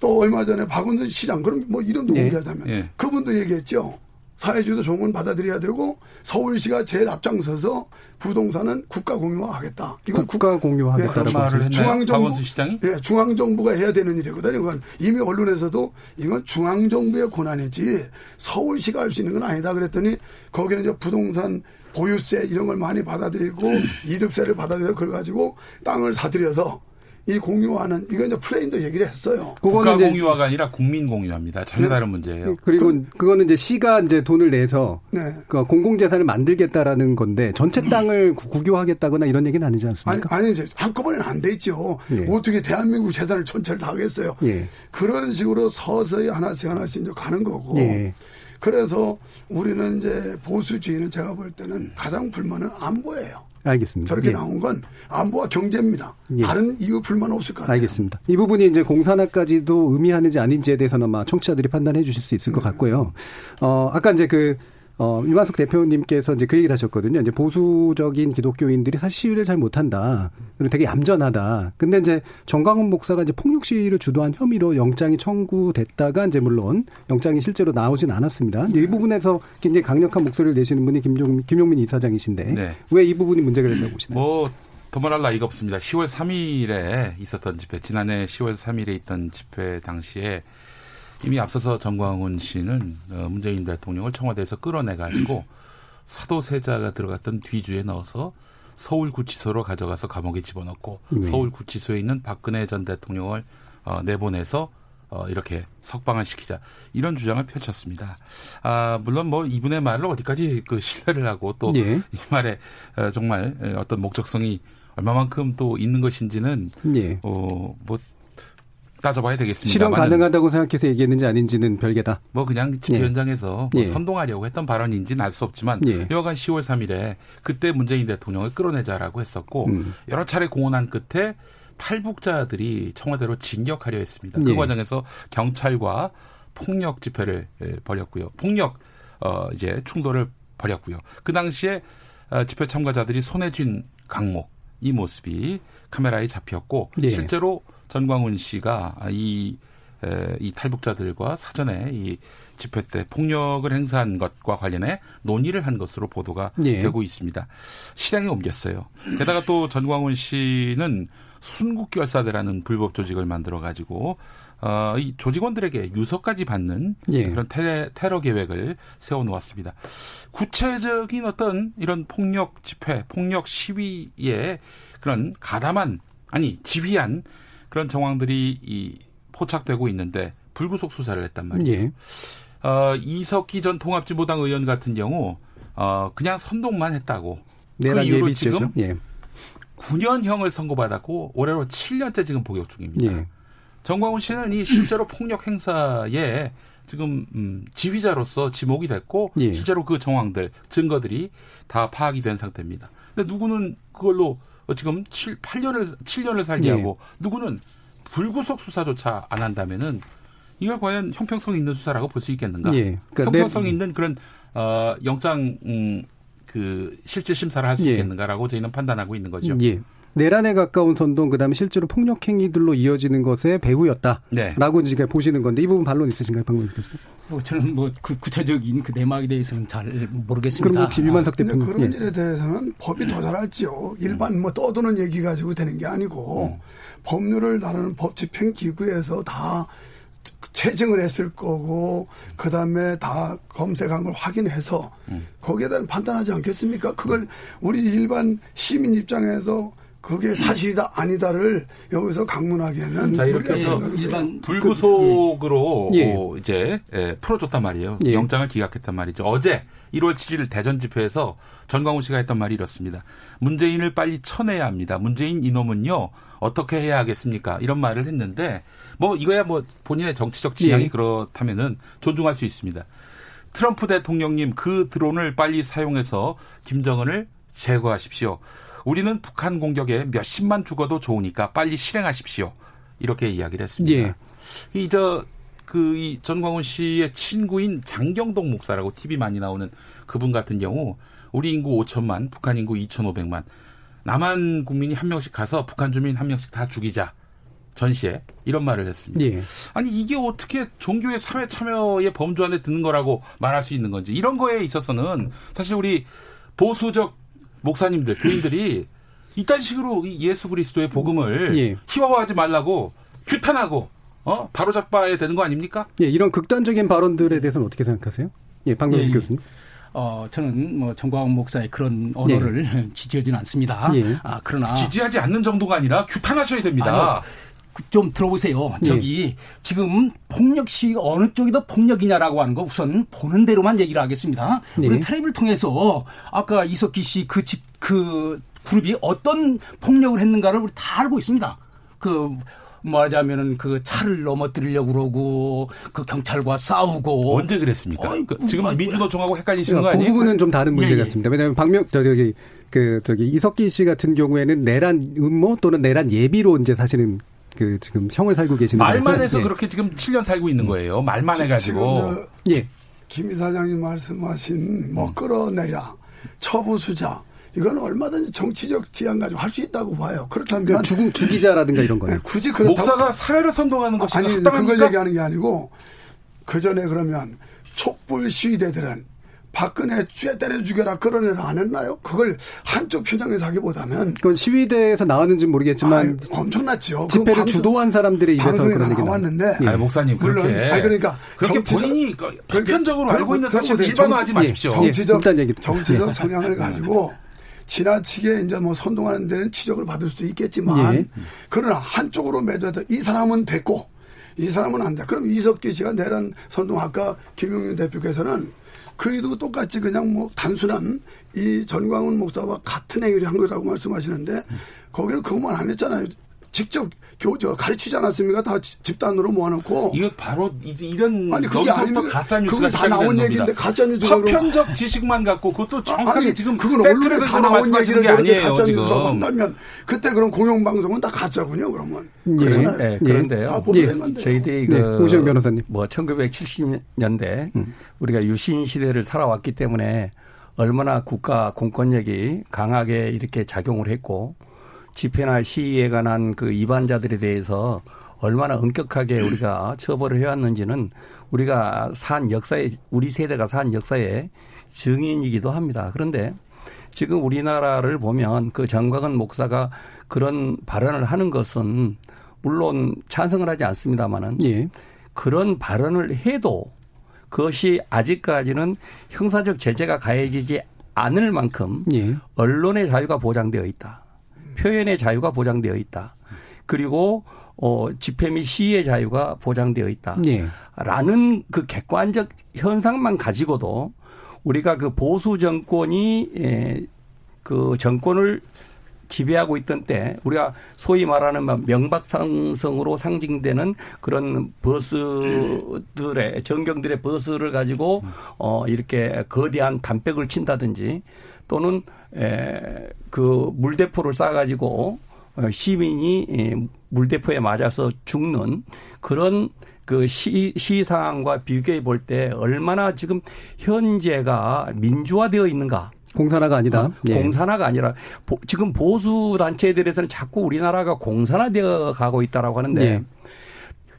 S10: 또 얼마 전에 박원순 시장, 그럼 뭐 이름도
S2: 예.
S10: 공개하자면
S9: 예.
S10: 그분도 얘기했죠. 사회주의도 좋은 건 받아들여야 되고 서울시가 제일 앞장서서 부동산은 국가 공유화하겠다. 이건
S2: 국가 공유하겠다라고
S9: 그런 말을? 박원순 시장이?
S10: 예, 중앙정부가 해야 되는 일이거든요. 이건 이미 언론에서도 이건 중앙정부의 권한이지 서울시가 할 수 있는 건 아니다 그랬더니 거기는 이제 부동산 보유세 이런 걸 많이 받아들이고 이득세를 받아들여 그걸 가지고 땅을 사들여서 이 공유화는 이거 이제 플레인도 얘기를 했어요.
S9: 국가
S2: 그거는
S9: 공유화가 아니라 국민 공유화입니다. 전혀
S10: 네.
S9: 다른 문제예요.
S2: 그리고 그, 거는 이제 시가 이제 돈을 내서
S10: 네.
S2: 그 공공재산을 만들겠다라는 건데 전체 땅을 구- 국유화하겠다거나 이런 얘기는 아니지
S10: 아니,
S2: 않습니까?
S10: 아니, 이제 한꺼번에는 안 돼 있죠.
S2: 예.
S10: 어떻게 대한민국 재산을 전체를 다 하겠어요.
S2: 예.
S10: 그런 식으로 서서히 하나씩 하나씩 이제 가는 거고.
S2: 예.
S10: 그래서 우리는 이제 보수주의는 제가 볼 때는 가장 불만은 안보예요.
S2: 알겠습니다.
S10: 저렇게
S2: 예.
S10: 나온 건 안보와 경제입니다.
S2: 예.
S10: 다른 이유 불만 없을 것 같아요.
S2: 알겠습니다. 이 부분이 이제 공산화까지도 의미하는지 아닌지에 대해서는 아마 청취자들이 판단해 주실 수 있을 것
S10: 네.
S2: 같고요. 어, 아까 이제 그, 어, 유만석 대표님께서 이제 그 얘기를 하셨거든요. 이제 보수적인 기독교인들이 사실 시위를 잘 못한다. 그리고 되게 얌전하다. 근데 이제 정광훈 목사가 이제 폭력 시위를 주도한 혐의로 영장이 청구됐다가 이제 물론 영장이 실제로 나오진 않았습니다. 이 부분에서 굉장히 강력한 목소리를 내시는 분이 김종, 김용민 이사장이신데
S9: 네.
S2: 왜이 부분이 문제가 된다고 보시나요?
S9: 뭐 더말할 나위가 없습니다. 10월 3일에 있었던 집회, 지난해 10월 3일에 있던 집회 당시에 이미 앞서서 정광훈 씨는 어, 문재인 대통령을 청와대에서 끌어내가지고 사도세자가 들어갔던 뒤주에 넣어서 서울구치소로 가져가서 감옥에 집어넣고
S13: 네.
S9: 서울구치소에 있는 박근혜 전 대통령을 어, 내보내서 어, 이렇게 석방을 시키자 이런 주장을 펼쳤습니다. 아 물론 뭐 이분의 말을 어디까지 그 신뢰를 하고 또이
S2: 예.
S9: 말에 어, 정말 에, 어떤 목적성이 얼마만큼 또 있는 것인지는
S2: 예.
S9: 어뭐 따져봐야 되겠습니다.
S2: 실현 가능하다고 생각해서 얘기했는지 아닌지는 별개다.
S9: 뭐 그냥 집회
S2: 예.
S9: 현장에서 뭐
S2: 예.
S9: 선동하려고 했던 발언인지는 알 수 없지만
S2: 예.
S9: 여하간 10월 3일에 그때 문재인 대통령을 끌어내자라고 했었고
S2: 음.
S9: 여러 차례 공언한 끝에 탈북자들이 청와대로 진격하려 했습니다. 그
S2: 예.
S9: 과정에서 경찰과 폭력 집회를 예, 벌였고요. 폭력 어 이제 충돌을 벌였고요. 그 당시에 어, 집회 참가자들이 손에 쥔 강목 이 모습이 카메라에 잡혔고
S2: 예.
S9: 실제로 전광훈 씨가 이, 에, 이 탈북자들과 사전에 이 집회 때 폭력을 행사한 것과 관련해 논의를 한 것으로 보도가
S2: 예.
S9: 되고 있습니다. 실행에 옮겼어요. 게다가 또 전광훈 씨는 순국결사대라는 불법 조직을 만들어 가지고 어, 이 조직원들에게 유서까지 받는
S2: 예.
S9: 그런 테러, 테러 계획을 세워 놓았습니다. 구체적인 어떤 이런 폭력 집회, 폭력 시위에 그런 가담한 아니 지휘한 그런 정황들이 이 포착되고 있는데 불구속 수사를 했단 말이에요.
S2: 예.
S9: 어, 이석기 전 통합진보당 의원 같은 경우 어, 그냥 선동만 했다고. 그 이후로. 지금
S2: 예.
S9: 9년형을 선고받았고 올해로 7년째 지금 복역 중입니다.
S2: 예.
S9: 정광훈 씨는 이 실제로 폭력 행사에 지금 음, 지휘자로서 지목이 됐고
S2: 예.
S9: 실제로 그 정황들 증거들이 다 파악이 된 상태입니다. 근데 누구는 그걸로 어, 지금 7, 8년을 7년을 살게
S2: 예.
S9: 하고 누구는 불구속 수사조차 안 한다면은 이걸 과연 형평성 있는 수사라고 볼 수 있겠는가?
S2: 예. 그러니까
S9: 형평성
S2: 내-
S9: 있는 그런 어 영장 음, 그 실질 심사를 할수
S2: 예.
S9: 있겠는가라고 저희는 판단하고 있는 거죠.
S2: 예. 내란에 가까운 선동 그다음에 실제로 폭력 행위들로 이어지는 것의 배후였다라고
S9: 네.
S2: 지금 보시는 건데 이 부분 반론 있으신가요, 방금 교수님?
S12: 뭐 저는 뭐 그 구체적인 그 내막에 대해서는 잘 모르겠습니다.
S2: 그럼 혹시 유만석 대표님?
S10: 그런
S2: 예.
S10: 일에 대해서는 법이 더 잘 알지요. 일반 뭐 떠도는 얘기 가지고 되는 게 아니고 법률을 다루는 법 집행 기구에서 다 채증을 했을 거고 그다음에 다 검색한 걸 확인해서 거기에 대한 판단하지 않겠습니까? 그걸 우리 일반 시민 입장에서 그게 사실이다 아니다를 여기서 강론하기에는
S9: 자 이렇게 해서
S10: 돼요.
S9: 불구속으로
S2: 예.
S9: 어, 이제 예, 풀어줬단 말이에요.
S2: 예.
S9: 영장을 기각했단 말이죠. 어제 1월 7일 대전 집회에서 전광훈 씨가 했던 말이 이렇습니다. 문재인을 빨리 쳐내야 합니다. 문재인 이놈은요 어떻게 해야 하겠습니까? 이런 말을 했는데 뭐 이거야 뭐 본인의 정치적 지향이
S2: 예.
S9: 그렇다면은 존중할 수 있습니다. 트럼프 대통령님 그 드론을 빨리 사용해서 김정은을 제거하십시오. 우리는 북한 공격에 몇십만 죽어도 좋으니까 빨리 실행하십시오. 이렇게 이야기를 했습니다.
S2: 예.
S9: 이저 그 이 전광훈 씨의 친구인 장경동 목사라고 TV 많이 나오는 그분 같은 경우 우리 인구 5천만, 북한 인구 2,500만. 남한 국민이 한 명씩 가서 북한 주민 한 명씩 다 죽이자. 전시에 이런 말을 했습니다.
S2: 예.
S9: 아니 이게 어떻게 종교의 사회 참여의 범주 안에 드는 거라고 말할 수 있는 건지 이런 거에 있어서는 사실 우리 보수적 목사님들 교인들이 이딴 식으로 이 예수 그리스도의 복음을
S2: 예.
S9: 희화화하지 말라고 규탄하고 어 바로 잡아야 되는 거 아닙니까?
S2: 예, 이런 극단적인 발언들에 대해서는 어떻게 생각하세요? 예, 방금
S12: 예, 예.
S2: 교수님.
S12: 어, 저는 뭐 정광훈 목사의 그런 언어를 지지하지는 않습니다.
S2: 예.
S12: 아, 그러나
S9: 지지하지 않는 정도가 아니라 규탄하셔야 됩니다.
S12: 아니요. 그- 좀 들어보세요. 저기 지금 폭력 시위가 어느 쪽이 더 폭력이냐라고 하는 거 우선 보는 대로만 얘기를 하겠습니다.
S2: 네.
S12: 우리 텔레비를 통해서 아까 이석기 씨그 집 그 그룹이 어떤 폭력을 했는가를 우리 다 알고 있습니다. 그 말하자면은 그 차를 넘어뜨리려고 그러고 그 경찰과 싸우고
S9: 언제 그랬습니까?
S12: 어이,
S9: 그 지금
S12: 아,
S9: 민주노총하고 헷갈리시는
S2: 거그
S9: 아니에요?
S2: 부분은 좀 다른 문제
S12: 예, 예.
S2: 같습니다. 왜냐하면 박명 저, 저기 그 저기 이석기 씨 같은 경우에는 내란 음모 또는 내란 예비로 이제 사실은 그 지금 형을 살고 계시는
S9: 말만 해서
S2: 예.
S9: 그렇게 지금 7년 살고 있는 거예요. 말만
S10: 지금
S9: 해가지고.
S10: 저
S2: 예.
S10: 김 이사장님 말씀하신 뭐 끌어내라 처부수자 이건 얼마든지 정치적 지향 가지고 할 수 있다고 봐요. 그렇다면
S2: 그러니까 죽, 죽이자라든가 이런 거예요.
S10: 굳이 그렇다고
S9: 목사가 사례를 선동하는 것이
S10: 아니
S9: 합당합니까?
S10: 그걸 얘기하는 게 아니고 그 전에 그러면 촛불 시위대들은 박근혜 쇠 때려 죽여라 끌어내라 안 했나요? 그걸 한쪽 표정에서 하기보다는
S2: 그건 시위대에서 나왔는지 는 모르겠지만
S10: 아유, 엄청났죠.
S2: 집회를
S10: 그 방송-
S2: 주도한 사람들의 입에서 그런 얘기
S10: 나왔는데
S2: 예.
S9: 아니, 목사님
S10: 물론
S9: 그렇게
S10: 아니, 그러니까
S9: 그렇게
S10: 정치적-
S9: 본인이 보편적으로 알고 있는 사실
S10: 그러니까
S9: 일반화하지 마십시오.
S2: 예,
S10: 정치적
S2: 얘기-
S10: 정치적
S2: 예.
S10: 성향을 가지고 지나치게 이제 뭐 선동하는 데는 지적을 받을 수도 있겠지만
S2: 예.
S10: 그러나 한쪽으로 매도해도 이 사람은 됐고 이 사람은 안 돼. 그럼 이석기 씨가 내란 선동 아까 김용민 대표께서는 그이도 똑같이 그냥 뭐 단순한 이 전광훈 목사와 같은 행위를 한 거라고 말씀하시는데 거기는 그것만 안 했잖아요. 직접 교저 가르치지 않았습니까? 다 지- 집단으로 모아놓고
S9: 이거 바로 이제 이런
S10: 아니, 그게 아닙니까?
S9: 가짜 뉴스가
S10: 그건 다 나온 얘기인데. 가짜 뉴스가 그럼-
S9: 파편적 지식만 갖고 그것도 정확하게
S10: 아니,
S9: 지금
S10: 그건 언론에 다 나온 얘기를
S9: 게 아니에요
S10: 가짜
S9: 지금.
S10: 뉴스라고 한다면 그때 그럼 공영방송은 다 가짜군요 그러면
S2: 예.
S10: 그렇잖아요.
S11: 네, 그런데요.
S10: 다 보도된 건데
S11: 저희들이
S2: 네,
S11: 그
S2: 오시영 변호사님.
S11: 뭐 1970년대
S2: 음.
S11: 우리가 유신 시대를 살아왔기 때문에 얼마나 국가 공권력이 강하게 이렇게 작용을 했고 집회나 시위에 관한 그 위반자들에 대해서 얼마나 엄격하게 우리가 처벌을 해왔는지는 우리가 산 역사에 우리 세대가 산 역사의 증인이기도 합니다. 그런데 지금 우리나라를 보면 그 정광은 목사가 그런 발언을 하는 것은 물론 찬성을 하지 않습니다만은
S2: 예.
S11: 그런 발언을 해도 그것이 아직까지는 형사적 제재가 가해지지 않을 만큼
S2: 예.
S11: 언론의 자유가 보장되어 있다. 표현의 자유가 보장되어 있다. 그리고 어 집회 및 시위의 자유가 보장되어 있다.
S2: 예.
S11: 라는 그 객관적 현상만 가지고도 우리가 그 보수 정권이 에, 그 정권을 지배하고 있던 때 우리가 소위 말하는 막 명박상성으로 상징되는 그런 버스들의 전경들의 버스를 가지고 어 이렇게 거대한 담백을 친다든지 또는 에 그 물대포를 쏴 가지고 어, 시민이 예, 물대포에 맞아서 죽는 그런 그 시, 시 상황과 비교해 볼 때 얼마나 지금 현재가 민주화되어 있는가.
S2: 공산화가 아니다.
S11: 어,
S2: 예.
S11: 공산화가 아니라 보- 지금 보수 단체들에서는 자꾸 우리나라가 공산화되어 가고 있다라고 하는데
S2: 예.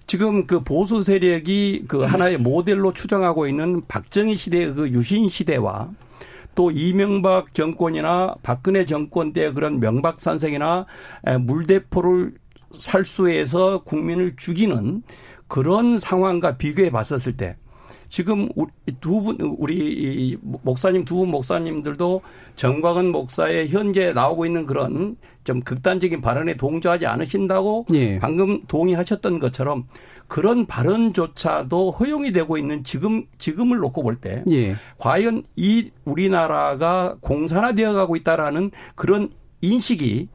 S11: 지금 그 보수 세력이 그 하나의 모델로 추정하고 있는 박정희 시대의 그 유신 시대와 또 이명박 정권이나 박근혜 정권 때 그런 명박산성이나 에, 물대포를 살수해서 국민을 죽이는 그런 상황과 비교해 봤었을 때 지금 두 분 우리 이 목사님 두 분 목사님들도 정광은 목사의 현재 나오고 있는 그런 좀 극단적인 발언에 동조하지 않으신다고
S2: 예.
S11: 방금 동의하셨던 것처럼 그런 발언조차도 허용이 되고 있는 지금 지금을 놓고 볼때
S2: 예.
S11: 과연 이 우리나라가 공산화되어 가고 있다라는 그런 인식이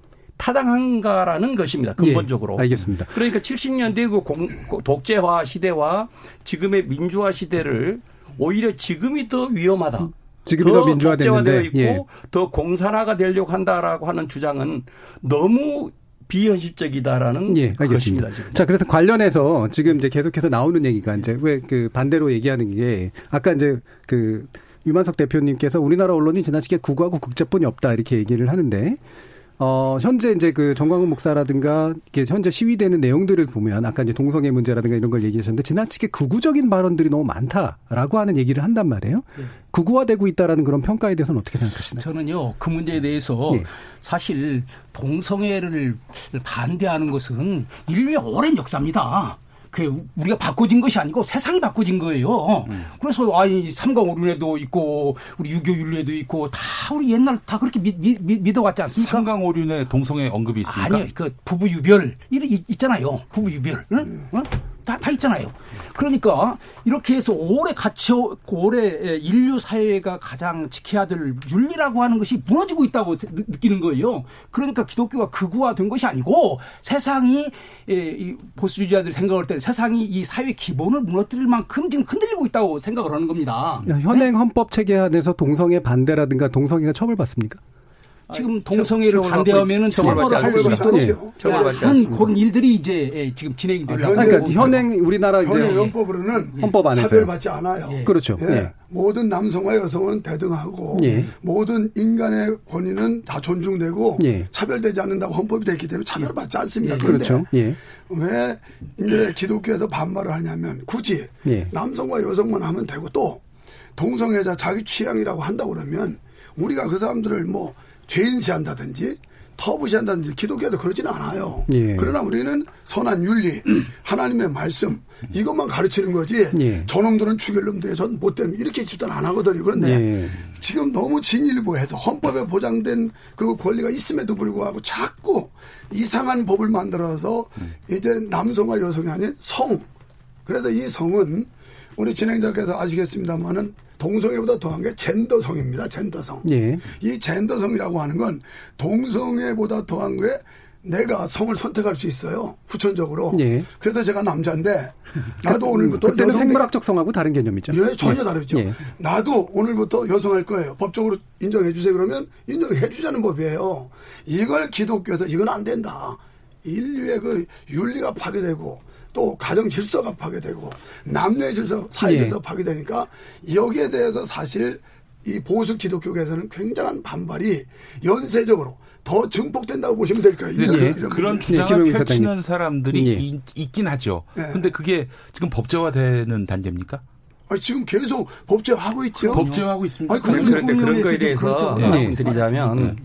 S11: 타당한가라는 것입니다. 근본적으로.
S2: 예, 알겠습니다.
S11: 그러니까 70년대 그 공, 독재화 시대와 지금의 민주화 시대를 오히려 지금이 더 위험하다.
S2: 지금이 더 민주화됐는데,
S11: 독재화되어 있고
S2: 예.
S11: 더 공산화가 되려고 한다라고 하는 주장은 너무 비현실적이다라는
S2: 예, 알겠습니다.
S11: 것입니다.
S2: 자, 그래서 관련해서 지금 이제 계속해서 나오는 얘기가 이제 왜 그 반대로 얘기하는 게 아까 이제 그 유만석 대표님께서 우리나라 언론이 지나치게 국가고 국제뿐이 없다 이렇게 얘기를 하는데 어, 현재 이제 그 정광훈 목사라든가 이게 현재 시위되는 내용들을 보면 아까 이제 동성애 문제라든가 이런 걸 얘기하셨는데 지나치게 극우적인 발언들이 너무 많다라고 하는 얘기를 한단 말이에요. 극우화되고 있다라는 그런 평가에 대해서는 어떻게 생각하시나요?
S12: 저는요 그 문제에 대해서
S2: 예.
S12: 사실 동성애를 반대하는 것은 인류의 오랜 역사입니다. 그 우리가 바꿔진 것이 아니고 세상이 바꿔진 거예요. 그래서 아이 삼강오륜에도 있고 우리 유교윤례도 있고 다 우리 옛날 다 그렇게 믿, 믿, 믿 어왔지 않습니까?
S9: 삼강오륜에 동성애 언급이 있습니까?
S12: 아니요, 그 부부 유별 이런 있- 있잖아요. 부부 유별, 응? 어? 다, 다 있잖아요. 그러니까 이렇게 해서 오래 갇혀 오래 인류 사회가 가장 지켜야 될 윤리라고 하는 것이 무너지고 있다고 느- 느끼는 거예요. 그러니까 기독교가 극우화된 것이 아니고 세상이 이 보수주의자들이 생각할 때 세상이 이 사회 기본을 무너뜨릴 만큼 지금 흔들리고 있다고 생각을 하는 겁니다.
S2: 현행 헌법 체계 안에서 동성애 반대라든가 동성애가 처벌받습니까?
S12: 지금 동성애를 반대하면은 처벌을 할 수 있도록 한 그런 일들이 이제 예, 지금 진행이 되고
S2: 아, 그러니까 현행 우리나라
S10: 현행 헌법으로는
S2: 헌법 안에서
S10: 차별받지 않아요.
S2: 예. 그렇죠.
S10: 예.
S2: 예.
S10: 모든 남성과 여성은 대등하고
S2: 예.
S10: 모든 인간의 권위는 다 존중되고
S2: 예.
S10: 차별되지 않는다고 헌법이 됐기 때문에 차별받지 않습니다. 그런데
S2: 그렇죠. 예.
S10: 왜 이제 기독교에서 반발을 하냐면 굳이
S2: 예.
S10: 남성과 여성만 하면 되고 또 동성애자 자기 취향이라고 한다고 그러면 우리가 그 사람들을 뭐 죄인시한다든지 터부시한다든지 기독교에도 그러지는 않아요.
S2: 예.
S10: 그러나 우리는 선한 윤리, 하나님의 말씀 이것만 가르치는 거지.
S2: 예.
S10: 저놈들은 죽일 놈들이 전 못되면 이렇게 집단 안 하거든요. 그런데
S2: 예.
S10: 지금 너무 진일보해서 헌법에 보장된 그 권리가 있음에도 불구하고 자꾸 이상한 법을 만들어서 이제 남성과 여성이 아닌 성. 그래서 이 성은 우리 진행자께서 아시겠습니다만은 동성애보다 더한 게 젠더성입니다. 젠더성.
S2: 예.
S10: 이 젠더성이라고 하는 건 동성애보다 더한 게 내가 성을 선택할 수 있어요. 후천적으로.
S2: 예.
S10: 그래서 제가 남자인데 나도 오늘부터
S2: 그때는
S10: 여성
S2: 생물학적 성하고 다른 개념이죠.
S10: 예, 전혀
S2: 예.
S10: 다르죠.
S2: 예.
S10: 나도 오늘부터 여성할 거예요. 법적으로 인정해 주세요. 그러면 인정해 주자는 법이에요. 이걸 기독교에서 이건 안 된다. 인류의 그 윤리가 파괴되고 또 가정 질서가 파괴되고 남녀의 질서, 사회
S2: 예.
S10: 질서 파괴되니까 여기에 대해서 사실 이 보수 기독교계에서는 굉장한 반발이 연쇄적으로 더 증폭된다고 보시면 될 거예요. 이런,
S9: 예.
S10: 이런
S9: 그런. 주장을 펼치는 사람들이
S2: 예.
S9: 있, 있긴 하죠.
S10: 예.
S9: 근데 그게 지금 법제화되는 단계입니까?
S10: 아니, 지금 계속 법제화하고 있죠.
S9: 법제화하고 있습니다.
S10: 아니,
S11: 그런데
S10: 그런데
S11: 그런 거에 대해서
S9: 예.
S11: 말씀드리자면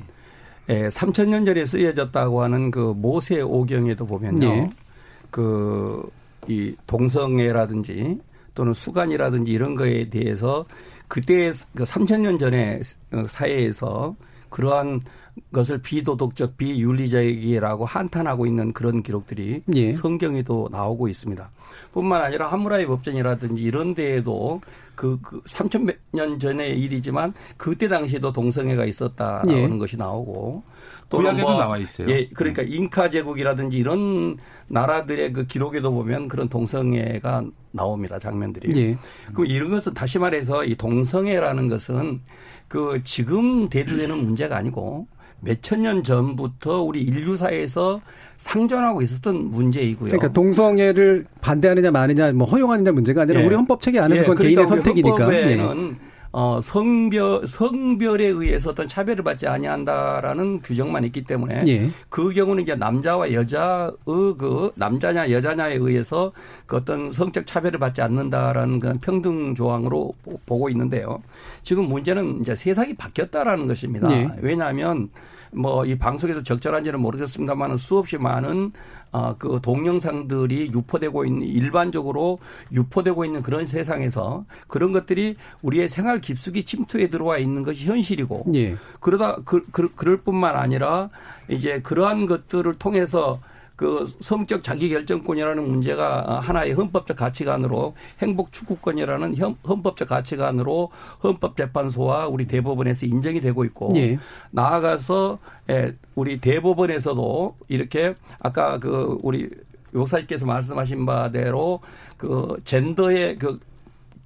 S11: 예, 3천년 전에 쓰여졌다고 하는 그 모세 오경에도 보면요.
S2: 예.
S11: 그이 동성애라든지 또는 수간이라든지 이런 거에 대해서 그때 그 3천 년 전에 사회에서 그러한 것을 비도덕적 비윤리적이라고 한탄하고 있는 그런 기록들이
S2: 예.
S11: 성경에도 나오고 있습니다. 뿐만 아니라 하무라이 법전이라든지 이런 데에도 그, 그 3천 년 전의 일이지만 그때 당시에도 동성애가 있었다라는
S2: 예.
S11: 것이 나오고
S9: 구약에도 나와 있어요.
S11: 예, 그러니까 잉카 제국이라든지 이런 나라들의 그 기록에도 보면 그런 동성애가 나옵니다. 장면들이.
S2: 예.
S11: 그럼 이런 것은 다시 말해서 이 동성애라는 것은 그 지금 대두되는 문제가 아니고 몇천 년 전부터 우리 인류사에서 상존하고 있었던 문제이고요.
S2: 그러니까 동성애를 반대하느냐 마느냐 뭐 허용하느냐 문제가 아니라
S11: 예.
S2: 우리 헌법 체계 안에서
S11: 예,
S2: 그건
S11: 그러니까
S2: 개인의 선택이니까.
S11: 어, 성별 성별에 의해서 어떤 차별을 받지 아니한다라는 규정만 있기 때문에
S2: 예.
S11: 그 경우는 이제 남자와 여자의 그 남자냐 여자냐에 의해서 그 어떤 성적 차별을 받지 않는다라는 그런 평등 조항으로 보- 보고 있는데요. 지금 문제는 이제 세상이 바뀌었다라는 것입니다.
S2: 예.
S11: 왜냐하면 뭐 이 방송에서 적절한지는 모르겠습니다만은 수없이 많은 어, 그 동영상들이 유포되고 있는 일반적으로 유포되고 있는 그런 세상에서 그런 것들이 우리의 생활 깊숙이 침투해 들어와 있는 것이 현실이고
S2: 예.
S11: 그러다 그, 그, 그럴 뿐만 아니라 이제 그러한 것들을 통해서 그 성적 자기결정권이라는 문제가 하나의 헌법적 가치관으로 행복 추구권이라는 현- 헌법적 가치관으로 헌법재판소와 우리 대법원에서 인정이 되고 있고
S2: 예.
S11: 나아가서 예, 우리 대법원에서도 이렇게 아까 그 우리 요사님께서 말씀하신 바대로 그 젠더의 그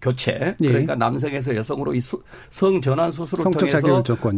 S11: 교체
S2: 예.
S11: 그러니까 남성에서 여성으로 이 수- 성전환 수술을 통해서.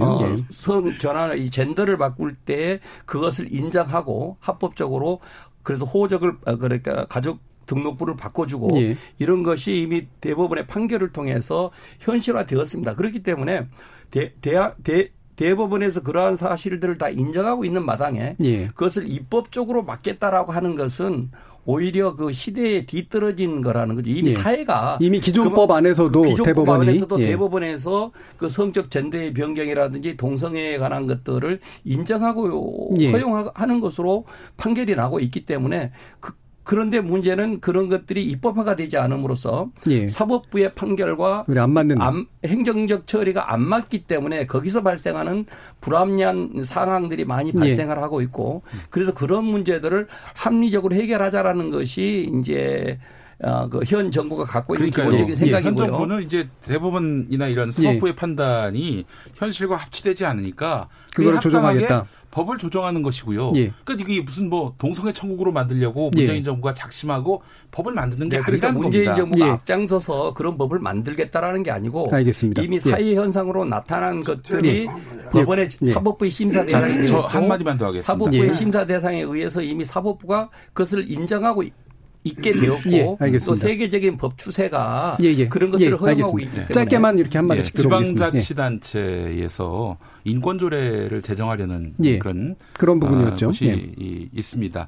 S11: 어,
S2: 예.
S11: 성 전환 이 젠더를 바꿀 때 그것을 인정하고 합법적으로 그래서 호적을 아, 그러니까 가족 등록부를 바꿔주고
S2: 예.
S11: 이런 것이 이미 대법원의 판결을 통해서 현실화되었습니다. 그렇기 때문에 대, 대하, 대, 대법원에서 그러한 사실들을 다 인정하고 있는 마당에
S2: 예.
S11: 그것을 입법적으로 막겠다라고 하는 것은 오히려 그 시대에 뒤떨어진 거라는 거죠. 이미
S2: 예.
S11: 사회가
S2: 이미 기존
S11: 그만-
S2: 법 안에서도
S11: 그 기존 법
S2: 대법원이
S11: 안에서도
S2: 예.
S11: 대법원에서 그 성적 젠더의 변경이라든지 동성애에 관한 것들을 인정하고
S2: 예.
S11: 허용하는 것으로 판결이 나고 있기 때문에 그, 그런데 문제는 그런 것들이 입법화가 되지 않음으로써
S2: 예.
S11: 사법부의 판결과
S2: 안 맞는
S11: 안- 행정적 처리가 안 맞기 때문에 거기서 발생하는 불합리한 상황들이 많이
S2: 예.
S11: 발생을 하고 있고 그래서 그런 문제들을 합리적으로 해결하자라는 것이 이제 어, 그 현 정부가 갖고 있는
S9: 그러니까요.
S11: 기본적인
S9: 예, 현
S11: 생각이고요.
S9: 정부는 이제 대법원이나 이런 사법부의 판단이 현실과 합치되지 않으니까
S2: 그걸 조정하겠다.
S9: 법을 조정하는 것이고요.
S2: 예.
S9: 그러니까 이게 무슨 뭐 동성애 천국으로 만들려고
S2: 예.
S9: 문재인 정부가 작심하고 법을 만드는 게
S11: 네, 그러니까
S9: 아니라는
S11: 문재인
S9: 겁니다.
S11: 정부가
S2: 예.
S11: 앞장서서 그런 법을 만들겠다라는 게 아니고
S2: 알겠습니다.
S11: 이미
S2: 예.
S11: 사회 현상으로 나타난 것들이
S2: 예.
S11: 법원의
S2: 예.
S11: 사법부의 심사
S9: 자,
S11: 대상이
S9: 저 한마디만 더 하겠습니다.
S11: 사법부의
S2: 예.
S11: 심사 대상에 의해서 이미 사법부가 그것을 인정하고 있게 되었고
S2: 예, 알겠습니다.
S11: 또 세계적인 법 추세가
S2: 예, 예.
S11: 그런 것들을
S2: 예,
S11: 허용하고. 있기 때문에
S2: 짧게만 이렇게 한
S9: 예,
S2: 마디씩 들어보겠습니다. 예.
S9: 지방자치단체에서 인권 조례를 제정하려는
S2: 예.
S9: 그런
S2: 그런 부분이었죠.
S9: 아, 것이
S2: 예.
S9: 이- 있습니다.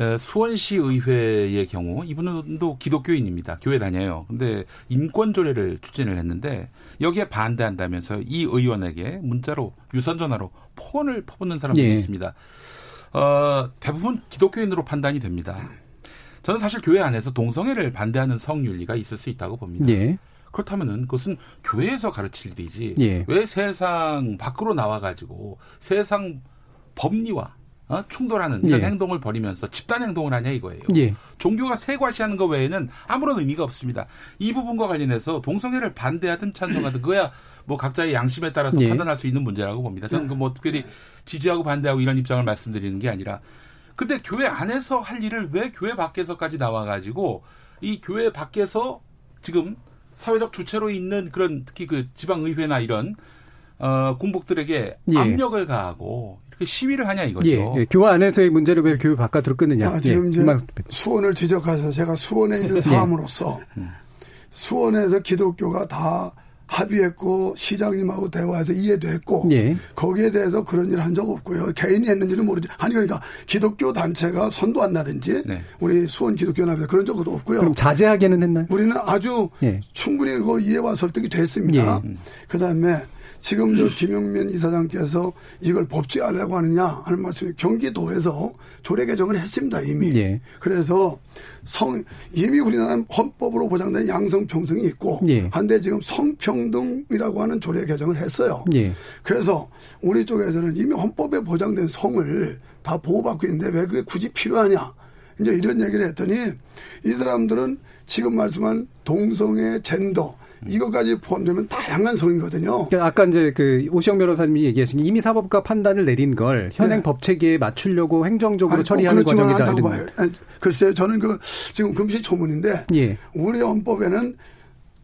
S9: 에, 수원시 의회의 경우 이분도 기독교인입니다. 교회 다녀요. 근데 인권 조례를 추진을 했는데 여기에 반대한다면서 이 의원에게 문자로 유선 전화로 폰을 퍼붓는 사람들이
S2: 예.
S9: 있습니다. 어, 대부분 기독교인으로 판단이 됩니다. 저는 사실 교회 안에서 동성애를 반대하는 성윤리가 있을 수 있다고 봅니다.
S2: 예.
S9: 그렇다면은 그것은 교회에서 가르칠 일이지
S2: 예.
S9: 왜 세상 밖으로 나와 가지고 세상 법리와 어? 충돌하는 이런
S2: 예.
S9: 행동을 벌이면서 집단 행동을 하냐 이거예요.
S2: 예.
S9: 종교가 세과시하는 것 외에는 아무런 의미가 없습니다. 이 부분과 관련해서 동성애를 반대하든 찬성하든 그거야 뭐 각자의 양심에 따라서
S2: 예.
S9: 판단할 수 있는 문제라고 봅니다. 저는 그 뭐 특별히 지지하고 반대하고 이런 입장을 말씀드리는 게 아니라 근데 교회 안에서 할 일을 왜 교회 밖에서까지 나와가지고 이 교회 밖에서 지금 사회적 주체로 있는 그런 특히 그 지방의회나 이런 어, 공복들에게
S2: 예.
S9: 압력을 가하고 이렇게 시위를 하냐 이거죠.
S2: 예, 예. 교회 안에서의 문제를 왜 교회 바깥으로 끊느냐.
S10: 아, 지금
S2: 예.
S10: 이제 수원을 지적하셔서 제가 수원에 있는 사람으로서 수원에서 기독교가 다 합의했고 시장님하고 대화해서 이해도 했고
S2: 예.
S10: 거기에 대해서 그런 일 한 적 없고요. 개인이 했는지는 모르지. 아니 그러니까 기독교 단체가 선도 안 나든지
S9: 네.
S10: 우리 수원 기독교 연합에 그런 적도 없고요.
S2: 그럼 자제하게는 했나요?
S10: 우리는 아주
S2: 예.
S10: 충분히 그 이해와 설득이 됐습니다.
S2: 예.
S10: 그다음에 지금 저 김용민 이사장께서 이걸 법제하려고 하느냐 하는 말씀이 경기도에서 조례 개정을 했습니다 이미.
S2: 예.
S10: 그래서 성 이미 우리나라는 헌법으로 보장된 양성 평등이 있고
S2: 예.
S10: 한데 지금 성평등이라고 하는 조례 개정을 했어요.
S2: 예.
S10: 그래서 우리 쪽에서는 이미 헌법에 보장된 성을 다 보호받고 있는데 왜 그게 굳이 필요하냐. 이제 이런 얘기를 했더니 이 사람들은 지금 말씀한 동성애, 젠더 이것까지 포함되면 다양한 성이거든요.
S2: 그러니까 아까 이제 그 오시영 변호사님이 얘기하신 게 이미 사법가 판단을 내린 걸 현행
S10: 네.
S2: 법 체계에 맞추려고 행정적으로
S10: 아니, 꼭
S2: 처리하는 과정이다.
S10: 아니, 글쎄요, 저는 그 지금 금시초문인데
S2: 예.
S10: 우리 헌법에는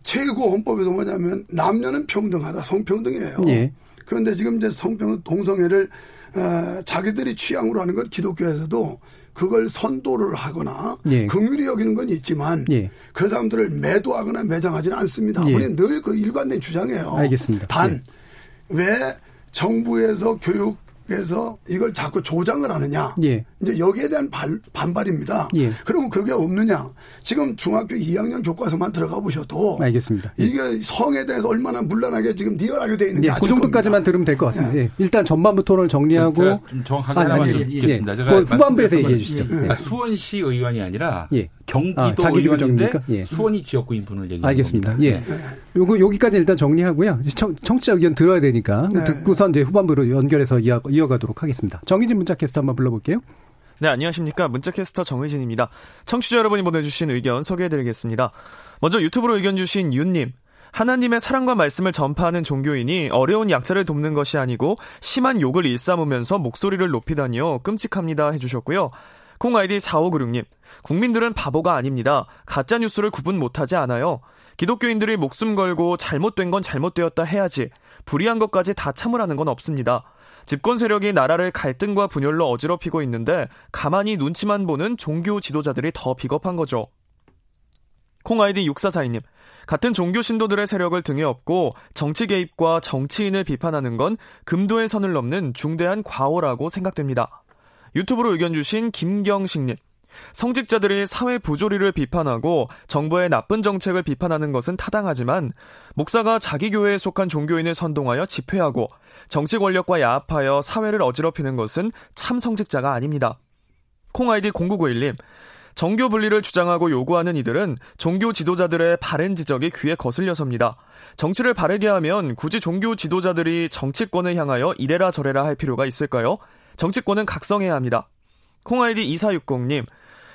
S10: 최고 헌법에서 뭐냐면 남녀는 평등하다, 성평등이에요.
S2: 예.
S10: 그런데 지금 이제 성평 동성애를 어, 자기들이 취향으로 하는 걸 기독교에서도 그걸 선도를 하거나
S2: 예.
S10: 긍휼히 여기는 건 있지만
S2: 예.
S10: 그 사람들을 매도하거나 매장하지는 않습니다.
S2: 예.
S10: 우리는 늘 그 일관된 주장이에요.
S2: 알겠습니다.
S10: 단왜 정부에서 교육 에서 이걸 자꾸 조장을 하느냐?
S2: 예.
S10: 이제 여기에 대한 발- 반발입니다.
S2: 예.
S10: 그러면 그게 없느냐? 지금 중학교 2학년 교과서만 들어가 보셔도
S2: 알겠습니다. 예.
S10: 이게 성에 대해서 얼마나 문란하게 지금 리얼하게 돼 있는지
S2: 예, 그 정도까지만
S10: 겁니다.
S2: 들으면 될 것 같습니다. 예. 일단 전반부 토론을 정리하고
S9: 제가 좀 정확하게 하나만 좀 듣겠습니다.
S2: 예.
S9: 제가
S2: 그 후반부에서 얘기해
S9: 건
S2: 주시죠.
S9: 아,
S2: 예.
S9: 수원시 의원이 아니라
S2: 예.
S9: 경기도
S2: 아, 자기
S9: 의원인데?
S2: 예.
S9: 수원이 지역구인 분을 얘기하는
S2: 알겠습니다.
S9: 겁니다.
S2: 예. 요거 여기까지 일단 정리하고요. 청, 청취자 의견 들어야 되니까
S10: 네.
S2: 듣고선 이제 후반부로 연결해서 이어, 이어가도록 하겠습니다. 정희진 문자 캐스터 한번 불러볼게요.
S13: 네, 안녕하십니까. 문자캐스터 정의진입니다. 청취자 여러분이 보내주신 의견 소개해드리겠습니다. 먼저 유튜브로 의견 주신 윤님. 하나님의 사랑과 말씀을 전파하는 종교인이 어려운 약자를 돕는 것이 아니고 심한 욕을 일삼으면서 목소리를 높이다니요. 끔찍합니다. 해주셨고요. 콩 아이디 4596님. 국민들은 바보가 아닙니다. 가짜 뉴스를 구분 못하지 않아요. 기독교인들이 목숨 걸고 잘못된 건 잘못되었다 해야지. 불의한 것까지 다 참으라는 건 없습니다. 집권 세력이 나라를 갈등과 분열로 어지럽히고 있는데 가만히 눈치만 보는 종교 지도자들이 더 비겁한 거죠. 콩 아이디 6442님. 같은 종교 신도들의 세력을 등에 업고 정치 개입과 정치인을 비판하는 건 금도의 선을 넘는 중대한 과오라고 생각됩니다. 유튜브로 의견 주신 김경식님. 성직자들이 사회 부조리를 비판하고 정부의 나쁜 정책을 비판하는 것은 타당하지만 목사가 자기 교회에 속한 종교인을 선동하여 집회하고 정치 권력과 야합하여 사회를 어지럽히는 것은 참 성직자가 아닙니다. 콩아이디 0991님. 정교 분리를 주장하고 요구하는 이들은 종교 지도자들의 바른 지적이 귀에 거슬려섭니다. 정치를 바르게 하면 굳이 종교 지도자들이 정치권을 향하여 이래라 저래라 할 필요가 있을까요? 정치권은 각성해야 합니다. 콩아이디 2460님.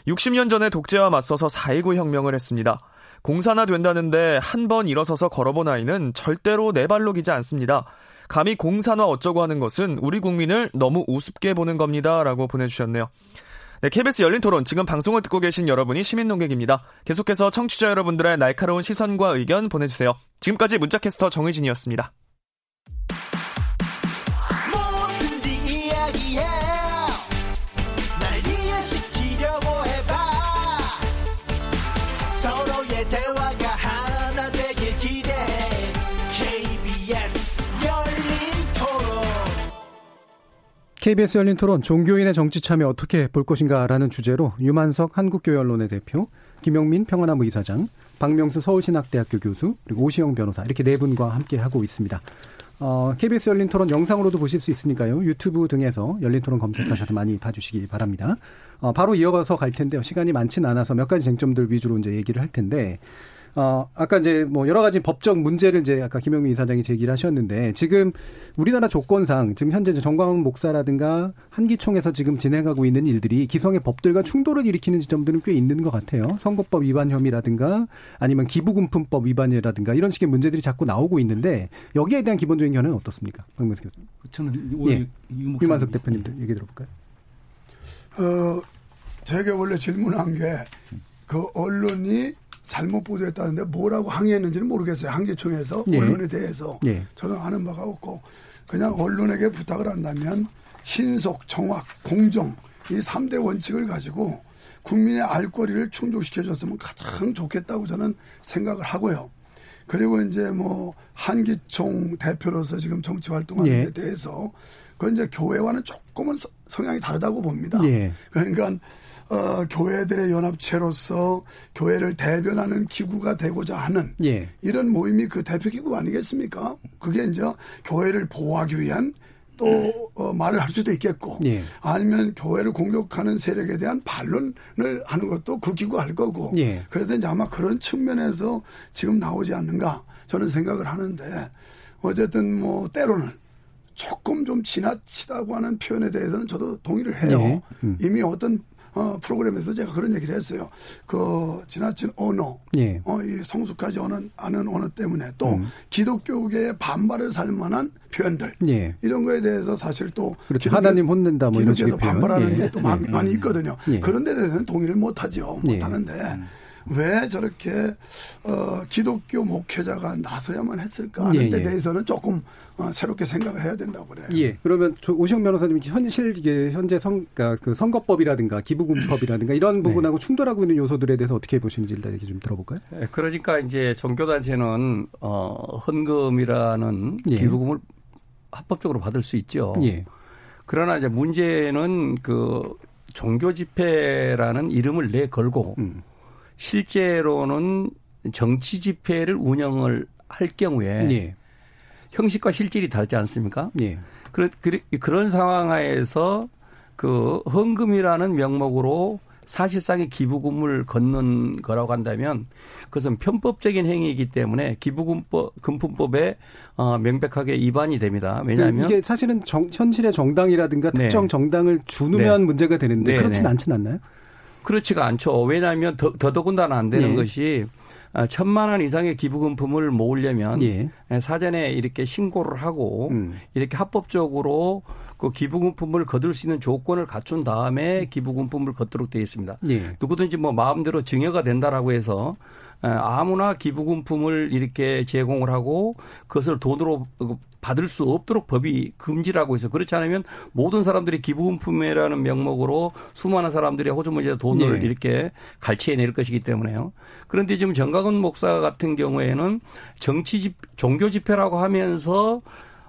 S13: 60년 전에 독재와 맞서서 4.19 혁명을 했습니다. 공산화 된다는데 한 번 일어서서 걸어본 아이는 절대로 내 발로 기지 않습니다. 감히 공산화 어쩌고 하는 것은 우리 국민을 너무 우습게 보는 겁니다. 라고 보내주셨네요. 네, KBS 열린 토론 지금 방송을 듣고 계신 여러분이 시민 농객입니다. 계속해서 청취자 여러분들의 날카로운 시선과 의견 보내주세요. 지금까지 문자캐스터 정의진이었습니다.
S2: KBS 열린 토론 종교인의 정치 참여 어떻게 볼 것인가라는 주제로 유만석 한국교회 언론의 대표, 김영민 평화나무 이사장, 박명수 서울신학대학교 교수, 그리고 오시영 변호사 이렇게 네 분과 함께 하고 있습니다. 어, KBS 열린 토론 영상으로도 보실 수 있으니까요. 유튜브 등에서 열린 토론 검색하셔서 많이 봐주시기 바랍니다. 어, 바로 이어가서 갈 텐데요. 시간이 많지는 않아서 몇 가지 쟁점들 위주로 이제 얘기를 할 텐데, 어, 아까 이제 뭐 여러 가지 법적 문제를 이제 아까 김영민 이사장이 제기를 하셨는데 지금 우리나라 조건상 지금 현재 정광훈 목사라든가 한기총에서 지금 진행하고 있는 일들이 기성의 법들과 충돌을 일으키는 지점들은 꽤 있는 것 같아요. 선거법 위반 혐의라든가 아니면 기부금품법 위반이라든가 이런 식의 문제들이 자꾸 나오고 있는데 여기에 대한 기본적인 견해는 어떻습니까? 박명수 교수님.
S12: 저는
S2: 예. 유만석 대표님들 얘기 들어볼까요?
S10: 어, 제가 원래 질문한 게 그 언론이 잘못 보도했다는데 뭐라고 항의했는지는 모르겠어요. 한계총에서
S2: 예.
S10: 언론에 대해서
S2: 예.
S10: 저는 아는 바가 없고 그냥 언론에게 부탁을 한다면 신속, 정확, 공정 이 3대 원칙을 가지고 국민의 알 거리를 충족시켜 줬으면 가장 좋겠다고 저는 생각을 하고요. 그리고 이제 뭐 한기총 대표로서 지금 정치 활동하는
S2: 예.
S10: 데 대해서 그건 이제 교회와는 조금은 서- 성향이 다르다고 봅니다.
S2: 예.
S10: 그러니까 어, 교회들의 연합체로서 교회를 대변하는 기구가 되고자 하는
S2: 예.
S10: 이런 모임이 그 대표 기구 아니겠습니까? 그게 이제 교회를 보호하기 위한 또 어, 말을 할 수도 있겠고
S2: 예.
S10: 아니면 교회를 공격하는 세력에 대한 반론을 하는 것도 그 기구가 할 거고
S2: 예.
S10: 그래서 이제 아마 그런 측면에서 지금 나오지 않는가 저는 생각을 하는데 어쨌든 뭐 때로는 조금 좀 지나치다고 하는 표현에 대해서는 저도 동의를 해요.
S2: 예. 음.
S10: 이미 어떤 어, 프로그램에서 제가 그런 얘기를 했어요. 그 지나친 언어,
S2: 예.
S10: 어, 이 성숙하지 않은, 않은 언어 때문에 또
S2: 음.
S10: 기독교계의 반발을 살 만한 표현들
S2: 예.
S10: 이런 거에 대해서 사실 또
S2: 그렇죠. 하나님 혼낸다 뭐 이런
S10: 기독교에서
S2: 식의.
S10: 반발하는
S2: 예.
S10: 게또 많이,
S2: 예.
S10: 많이 있거든요.
S2: 예.
S10: 그런 데 대해서는 동의를 못하죠.
S2: 예.
S10: 못하는데 왜 저렇게 어, 기독교 목회자가 나서야만 했을까 하는
S2: 예,
S10: 데
S2: 예.
S10: 대해서는 조금 어, 새롭게 생각을 해야 된다고 그래요.
S2: 예. 그러면 조- 오시영 변호사님 현실 이게 현재 선, 그러니까 그 선거법이라든가 기부금법이라든가 이런 부분하고 충돌하고 있는 요소들에 대해서 어떻게 보시는지 일단 얘기 좀 들어볼까요?
S11: 예, 그러니까 이제 종교단체는 어, 헌금이라는
S2: 예.
S11: 기부금을 합법적으로 받을 수 있죠.
S2: 예.
S11: 그러나 이제 문제는 그 종교 집회라는 이름을 내 걸고
S2: 음.
S11: 실제로는 정치 집회를 운영을 할 경우에
S2: 예.
S11: 형식과 실질이 다르지 않습니까?
S2: 예.
S11: 그, 그, 그런 상황 하에서 그 헌금이라는 명목으로 사실상의 기부금을 걷는 거라고 한다면 그것은 편법적인 행위이기 때문에 기부금법 금품법에 어, 명백하게 위반이 됩니다. 왜냐하면
S2: 이게 사실은 정, 현실의 정당이라든가
S11: 네.
S2: 특정 정당을 주누면
S11: 네.
S2: 문제가 되는데
S11: 네,
S2: 그렇진
S11: 네.
S2: 않진 않나요?
S11: 그렇지가 않죠. 왜냐하면 더, 더더군다나 안 되는
S2: 예.
S11: 것이 아, 천만 원 이상의 기부금품을 모으려면
S2: 예.
S11: 사전에 이렇게 신고를 하고
S2: 음.
S11: 이렇게 합법적으로 그 기부금품을 거둘 수 있는 조건을 갖춘 다음에 기부금품을 걷도록 되어 있습니다.
S2: 예.
S11: 누구든지 뭐 마음대로 증여가 된다라고 해서 에, 아무나 기부금품을 이렇게 제공을 하고 그것을 돈으로 받을 수 없도록 법이 금지라고 해서 그렇지 않으면 모든 사람들이 기부금품이라는 명목으로 수많은 사람들이 호주머니에 돈을
S2: 예.
S11: 이렇게 갈취해 낼 것이기 때문에요. 그런데 지금 정강훈 목사 같은 경우에는 정치 집 종교 집회라고 하면서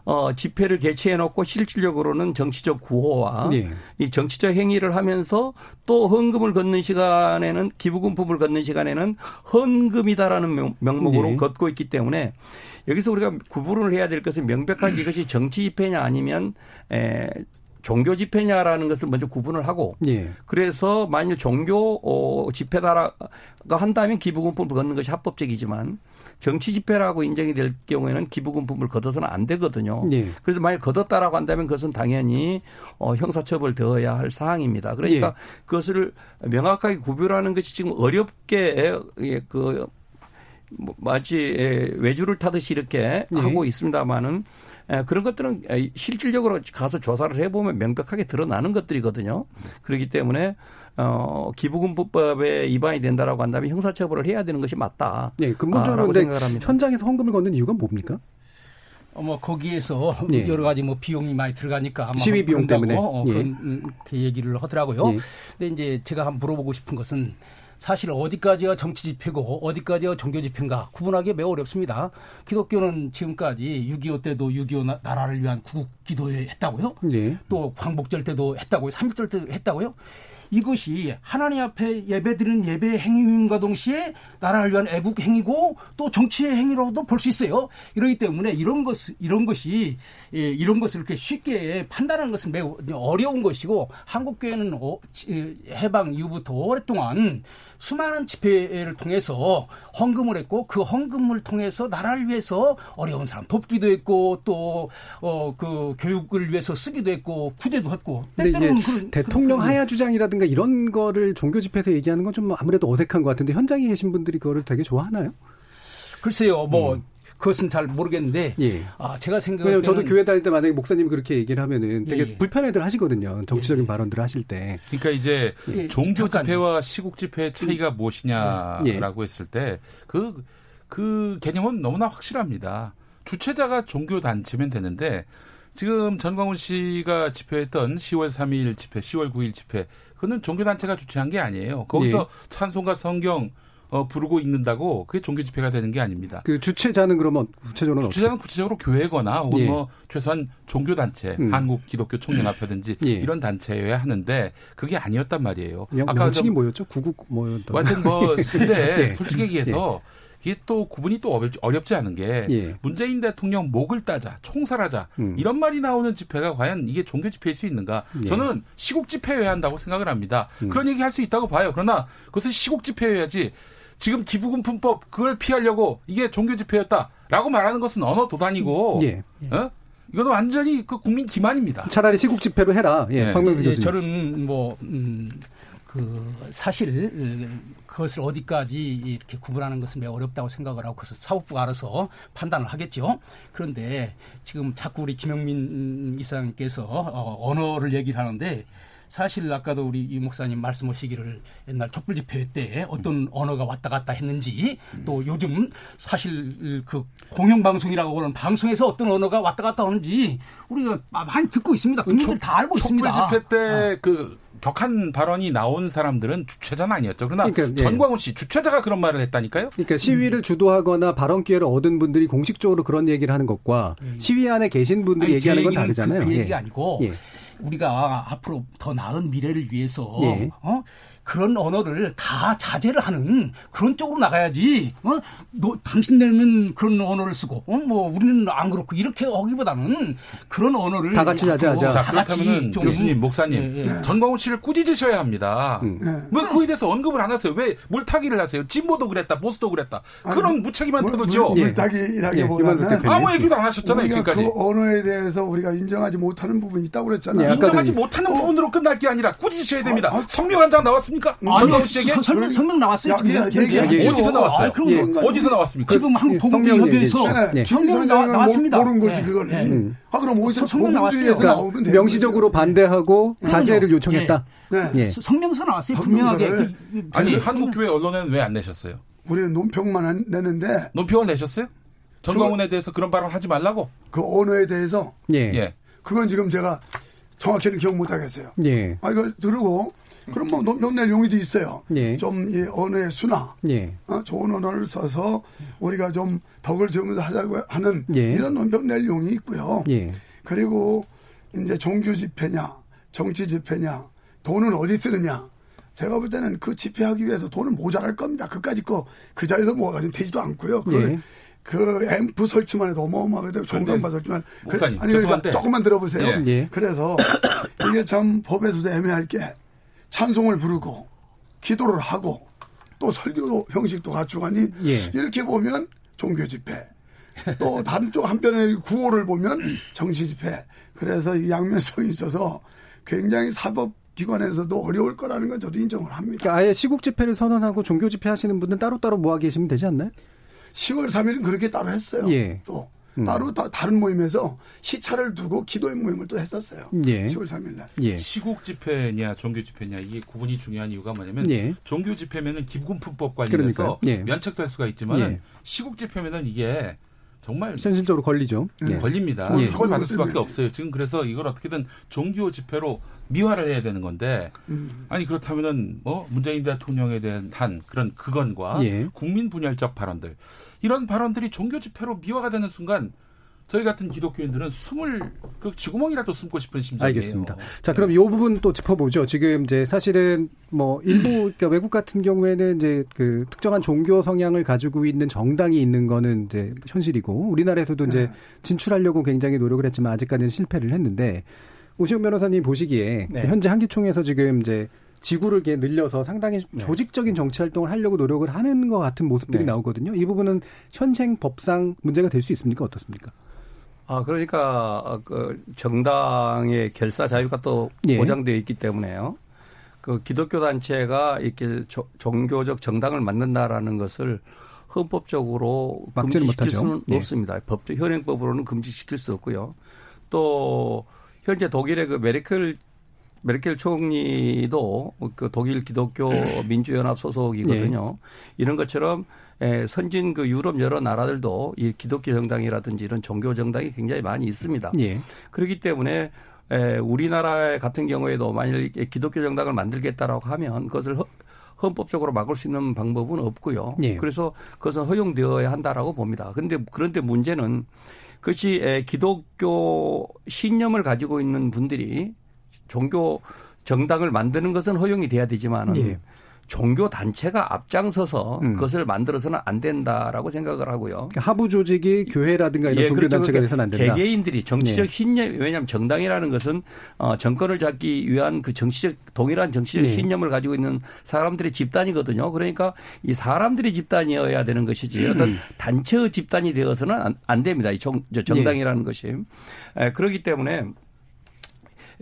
S11: 어, 집회를 개최해 놓고 실질적으로는 정치적 구호와
S2: 예.
S11: 이 정치적 행위를 하면서 또 헌금을 걷는 시간에는 기부금품을 걷는 시간에는 헌금이다라는 명- 명목으로
S2: 예.
S11: 걷고 있기 때문에 여기서 우리가 구분을 해야 될 것은 명백하게 이것이 정치 집회냐 아니면 에, 종교 집회냐라는 것을 먼저 구분을 하고
S2: 예.
S11: 그래서 만일 종교 어, 집회다가 한다면 기부금품을 걷는 것이 합법적이지만 정치 집회라고 인정이 될 경우에는 기부금품을 걷어서는 안 되거든요. 예. 그래서 만약 걷었다라고 한다면 그것은 당연히 어, 형사처벌 되어야 할 사항입니다. 그러니까 예. 그것을 명확하게 구별하는 것이 지금 어렵게 예, 그 뭐, 마치 외주를 타듯이 이렇게 예. 하고 있습니다만은 그런 것들은 실질적으로 가서 조사를 해보면 명백하게 드러나는 것들이거든요. 그렇기 때문에 어, 기부금법에 위반이 된다라고 한다면 형사처벌을 해야 되는 것이 맞다.
S2: 네, 근본적으로 아, 현장에서 헌금을 걷는 이유가 뭡니까?
S12: 어, 뭐 거기에서 예. 여러 가지 뭐 비용이 많이 들어가니까 아마
S2: 시위 비용 때문에
S12: 어, 예. 그런 그 얘기를 하더라고요. 예. 근데 이제 제가 한번 물어보고 싶은 것은 사실 어디까지가 정치 집회고 어디까지가 종교 집회인가 구분하기 매우 어렵습니다. 기독교는 지금까지 6.25 때도 6.25 나라를 위한 구국 기도회 했다고요. 네. 또 광복절 때도 했다고요. 3.1절 때도 했다고요. 이것이 하나님 앞에 예배드리는 예배 행위임과 동시에 나라를 위한 애국 행위고 또 정치의 행위로도 볼 수 있어요. 이러기 때문에 이런 것 이런 것이 예, 이런 것을 이렇게 쉽게 판단하는 것은 매우 어려운 것이고 한국 교회는 어, 해방 이후부터 오랫동안 수많은 집회를 통해서 헌금을 했고 그 헌금을 통해서 나라를 위해서 어려운 사람 돕기도 했고 또 어 그 교육을 위해서 쓰기도 했고 구제도 했고
S2: 근데 이제 대통령 하야 주장이라든가 이런 거를 종교 집회에서 얘기하는 건 좀 아무래도 어색한 것 같은데 현장에 계신 분들이 그거를 되게 좋아하나요?
S12: 글쎄요, 뭐 음. 그것은 잘 모르겠는데 예. 아 제가
S2: 때는 저도 교회 다닐 때 만약에 목사님이 그렇게 얘기를 하면은 되게 예. 불편해들 하시거든요 정치적인 예. 발언들을 하실 때
S9: 그러니까 이제 예. 종교 집회와 시국 집회의 차이가 무엇이냐라고 했을 때 그그 그 개념은 너무나 확실합니다 주최자가 종교 단체면 되는데 지금 전광훈 씨가 집회했던 10월 3일 집회, 10월 9일 집회, 그거는 종교단체가 주최한 게 아니에요. 거기서 예. 찬송과 성경, 어, 부르고 있는다고 그게 종교 집회가 되는 게 아닙니다.
S2: 그 주최자는 그러면 구체적으로
S9: 주최자는 구체적으로 교회거나 혹은 예. 뭐 최소한 종교 단체, 음. 한국 기독교 총연합회든지 예. 이런 단체여야 하는데 그게 아니었단 말이에요.
S2: 명, 아까 명칭이 뭐였죠? 구국 뭐였던.
S9: 하여튼 뭐 근데 예. 솔직히 얘기해서 이게 또 구분이 또 어렵지 않은 게 예. 문재인 대통령 목을 따자 총살하자 음. 이런 말이 나오는 집회가 과연 이게 종교 집회일 수 있는가? 예. 저는 시국 집회여야 한다고 생각을 합니다. 음. 그런 얘기 할 수 있다고 봐요. 그러나 그것은 시국 집회여야지 지금 기부금품법 그걸 피하려고 이게 종교 집회였다라고 말하는 것은 언어 도단이고 예. 어? 이거는 완전히 그 국민 기만입니다.
S2: 차라리 시국 집회로 해라. 예, 예. 박명수 교수님.
S12: 저는 뭐 음, 그 사실 그것을 어디까지 이렇게 구분하는 것은 매우 어렵다고 생각을 하고 그래서 사법부가 알아서 판단을 하겠죠. 그런데 지금 자꾸 우리 김영민 이사님께서 어, 언어를 얘기를 하는데 사실 아까도 우리 이 목사님 말씀하시기를 옛날 촛불 집회 때 어떤 음. 언어가 왔다 갔다 했는지 음. 또 요즘 사실 그 공영방송이라고 하는 방송에서 어떤 언어가 왔다 갔다 하는지 우리가 많이 듣고 있습니다. 국민들 다 알고 있습니다.
S9: 촛불 집회 때그 어. 격한 발언이 나온 사람들은 주최자는 아니었죠. 그러나 그러니까, 예. 전광훈 씨 주최자가 그런 말을 했다니까요.
S2: 그러니까 시위를 주도하거나 발언 기회를 얻은 분들이 공식적으로 그런 얘기를 하는 것과 음. 시위 안에 계신 분들이 아니, 얘기하는 건 다르잖아요.
S12: 그, 그 예. 아니고 예. 우리가 앞으로 더 나은 미래를 위해서 예. 어? 그런 언어를 다 자제를 하는 그런 쪽으로 나가야지. 어? 너, 당신네는 그런 언어를 쓰고, 어? 뭐 우리는 안 그렇고 이렇게 하기보다는 그런 언어를
S2: 다 같이 자제하자.
S9: 자, 그렇다면 교수님, 목사님, 예, 예. 전광훈 씨를 꾸짖으셔야 합니다. 음. 예. 왜 그에 대해서 언급을 안 하세요? 왜 물타기를 하세요? 진보도 그랬다, 보수도 그랬다. 그런 무책임한 태도죠.
S10: 물타기라기보다는
S9: 예. 아무 얘기도 안 하셨잖아요, 지금까지.
S10: 그 언어에 대해서 우리가 인정하지 못하는 부분이 있다고 그랬잖아요.
S9: 예, 인정하지 못하는 어. 부분으로 끝날 게 아니라 꾸짖으셔야 됩니다. 아, 아, 성명 한 장 나왔습니까? 나왔습니까?
S12: 씨에게 설명, 설명 나왔어요. 지금 야,
S9: 얘기, 얘기, 어디서 나왔어요? 아, 예. 어디서 나왔습니까?
S12: 지금 한국 동국협의회에서
S10: 성명 나왔습니다. 모르는 거지 그걸. 아 그럼 어디서 성명 나왔어요? 나오면
S2: 명시적으로 반대하고 자제를 요청했다.
S12: 네. 성명서 나왔어요. 분명하게.
S9: 아니 한국 교회 언론에는 왜 안 내셨어요?
S10: 우리는 논평만 내는데.
S9: 논평을 내셨어요? 전광훈에 대해서 그런 발언 하지 말라고?
S10: 그 언어에 대해서. 예. 예. 그건 지금 제가 정확히는 기억 못 하겠어요. 예. 아, 이걸 들고 그럼 뭐 논낼 용의도 있어요. 예. 좀 이 언어의 순화, 예. 어, 좋은 언어를 써서 우리가 좀 덕을 지으면서 하자고 하는 예. 이런 논평 낼 용이 있고요. 예. 그리고 이제 종교 집회냐, 정치 집회냐, 돈은 어디 쓰느냐. 제가 볼 때는 그 집회하기 위해서 돈은 모자랄 겁니다. 그까지 거 그 자리에서 모아가지고 되지도 않고요. 그, 예. 그 앰프 설치만 해도 어마어마하게 종강바 설치만.
S9: 목사님,
S10: 그, 아니, 그러니까 조금만 들어보세요. 예. 그래서 이게 참 법에서도 애매할 게 찬송을 부르고 기도를 하고 또 설교 형식도 갖추고 하니 예. 이렇게 보면 종교 집회. 또 다른 쪽 한편에 구호를 보면 정치 집회. 그래서 이 양면성이 있어서 굉장히 사법 기관에서도 어려울 거라는 건 저도 인정을 합니다.
S2: 그러니까 아예 시국 집회를 선언하고 종교 집회 하시는 분은 따로따로 모아 계시면 되지 않나요?
S10: 10월 3일은 그렇게 따로 했어요.
S2: 예.
S10: 또
S2: 음.
S10: 따로 다, 다른 모임에서 시차를 두고 기도의 모임을 또 했었어요.
S2: 예.
S10: 10월 3일 날.
S2: 예.
S9: 시국 집회냐 종교 집회냐 이게 구분이 중요한 이유가 뭐냐면
S2: 예.
S9: 종교 집회면은 기금품법 관련해서.
S2: 예.
S9: 면책될 수가 있지만
S2: 예.
S9: 시국 집회면은 이게 정말
S2: 현실적으로 걸리죠.
S9: 예. 걸립니다.
S2: 예.
S9: 처벌 받을 수밖에 없어요. 지금 그래서 이걸 어떻게든 종교 집회로 미화를 해야 되는 건데
S10: 음.
S9: 아니 그렇다면은 뭐 문재인 대통령에 대한 한 그런 극언과
S2: 예.
S9: 국민 분열적 발언들 이런 발언들이 종교 집회로 미화가 되는 순간 저희 같은 기독교인들은 숨을 그 쥐구멍이라도 숨고 싶은 심정이에요.
S2: 알겠습니다. 자, 그럼 이 부분 또 짚어보죠. 지금 이제 사실은 뭐 일부 그러니까 외국 같은 경우에는 이제 그 특정한 종교 성향을 가지고 있는 정당이 있는 거는 이제 현실이고 우리나라에서도 이제
S10: 네.
S2: 진출하려고 굉장히 노력을 했지만 아직까지는 실패를 했는데 오시훈 변호사님 보시기에
S11: 네.
S2: 현재 한기총에서 지금 이제 지구를 이렇게 늘려서 상당히
S11: 네.
S2: 조직적인 정치 활동을 하려고 노력을 하는 것 같은 모습들이
S11: 네.
S2: 나오거든요. 이 부분은 현행 법상 문제가 될 수 있습니까? 어떻습니까?
S11: 아, 그러니까, 그, 정당의 결사 자유가 또
S2: 예.
S11: 보장되어 있기 때문에요. 그 기독교 단체가 이렇게 조- 종교적 정당을 만든다라는 것을 헌법적으로 금지시킬. 수는
S2: 예.
S11: 없습니다. 법, 현행법으로는 금지시킬 수 없고요. 또, 현재 독일의 그 메르켈 메르켈 총리도 그 독일 기독교 민주연합 소속이거든요. 이런 것처럼 에, 선진 그 유럽 여러 나라들도 이 기독교 정당이라든지 이런 종교 정당이 굉장히 많이 있습니다.
S2: 예.
S11: 그렇기 때문에 에, 우리나라 같은 경우에도 만일 기독교 정당을 만들겠다라고 하면 그것을 헌- 헌법적으로 막을 수 있는 방법은 없고요.
S2: 예.
S11: 그래서 그것은 허용되어야 한다라고 봅니다. 그런데 그런데 문제는 그것이 에, 기독교 신념을 가지고 있는 분들이 종교 정당을 만드는 것은 허용이 돼야 되지만은
S2: 예.
S11: 종교 단체가 앞장서서
S2: 음.
S11: 그것을 만들어서는 안 된다라고 생각을 하고요.
S2: 그러니까 하부 조직이 교회라든가 이런
S11: 예,
S2: 종교
S11: 그렇죠.
S2: 단체가
S11: 그러니까
S2: 돼서는 안 된다.
S11: 개개인들이 정치적
S2: 네.
S11: 신념 왜냐하면 정당이라는 것은 어, 정권을 잡기 위한 그 정치적 동일한 정치적
S2: 네.
S11: 신념을 가지고 있는 사람들의 집단이거든요. 그러니까 이 사람들의 집단이어야 되는 것이지
S2: 음.
S11: 어떤 단체의 집단이 되어서는 안, 안 됩니다. 이 정, 저
S2: 네.
S11: 정당이라는 것이 에, 그렇기 때문에.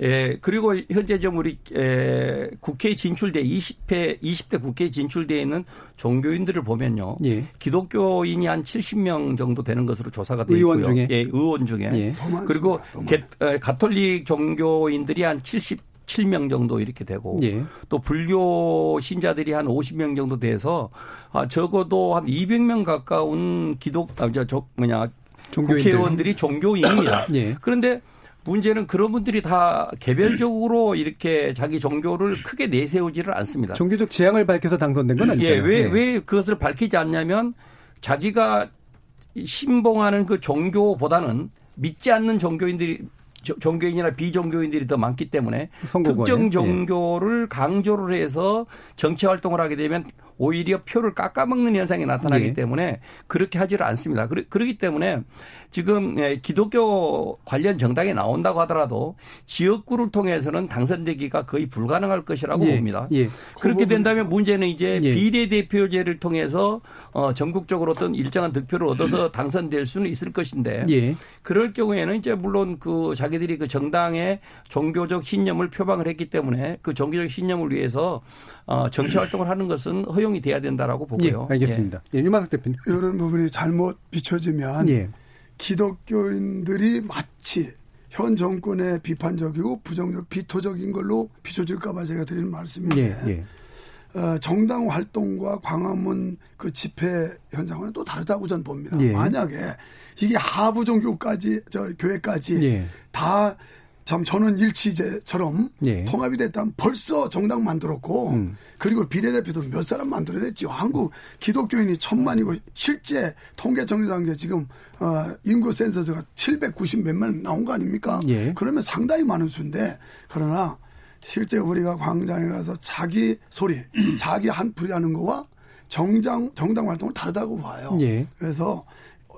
S11: 예, 그리고 현재 좀 우리 에, 국회에 진출돼 20회 20대 국회에 진출돼 있는 종교인들을 보면요.
S2: 예.
S11: 기독교인이 한 70명 정도 되는 것으로 조사가 되어
S2: 의원
S11: 있고요.
S2: 중에?
S11: 예, 의원 중에.
S2: 예.
S11: 그리고 게, 에, 가톨릭 종교인들이 한 77명 정도 이렇게 되고
S2: 예.
S11: 또 불교 신자들이 한 50명 정도 돼서 아, 적어도 한 200명 가까운 기독 아, 저, 저 뭐냐
S2: 종교인들.
S11: 국회의원들이 종교인입니다.
S2: 예.
S11: 그런데 문제는 그런 분들이 다 개별적으로 이렇게 자기 종교를 크게 내세우지를 않습니다.
S2: 종교적 지향을 밝혀서 당선된 건 아니죠.
S11: 예, 왜, 왜 그것을 밝히지 않냐면 자기가 신봉하는 그 종교보다는 믿지 않는 종교인들이 조- 종교인이나 비종교인들이 더 많기 때문에. 특정
S2: 예.
S11: 종교를 강조를 해서 정치 활동을 하게 되면 오히려 표를 깎아먹는 현상이 나타나기
S2: 예.
S11: 때문에 그렇게 하지를 않습니다. 그러, 그렇기 때문에 지금 예, 기독교 관련 정당이 나온다고 하더라도 지역구를 통해서는 당선되기가 거의 불가능할 것이라고
S2: 예,
S11: 봅니다.
S2: 예.
S11: 그렇게 된다면 문제는 이제
S2: 예.
S11: 비례대표제를 통해서 어, 전국적으로 어떤 일정한 득표를 얻어서 당선될 수는 있을 것인데
S2: 예.
S11: 그럴 경우에는 이제 물론 그 자기들이 그 정당의 종교적 신념을 표방을 했기 때문에 그 종교적 신념을 위해서 어, 정치 활동을 하는 것은 허용 이 돼야 된다라고
S2: 예,
S11: 보고요.
S2: 알겠습니다. 예, 유만석 대표님.
S10: 이런 부분이 잘못 비춰지면
S2: 예.
S10: 기독교인들이 마치 현 정권에 비판적이고 부정적 비토적인 걸로 비춰질까봐 제가 드리는 말씀인데
S2: 예, 예.
S10: 어, 정당 활동과 광화문 그 집회 현장은 또 다르다고 전 봅니다.
S2: 예.
S10: 만약에 이게 하부 종교까지 저 교회까지
S2: 예.
S10: 다 참 전원일치제처럼
S2: 예.
S10: 통합이 됐다면 벌써 정당 만들었고
S2: 음.
S10: 그리고 비례대표도 몇 사람 만들어냈죠. 한국 기독교인이 천만이고 실제 통계 정리단계 지금 어, 인구 센서스가 790 몇만 나온 거 아닙니까?
S2: 예.
S10: 그러면 상당히 많은 수인데 그러나 실제 우리가 광장에 가서 자기 소리, 자기 한풀이 하는 거와 정당 정당 활동은 다르다고 봐요.
S2: 예.
S10: 그래서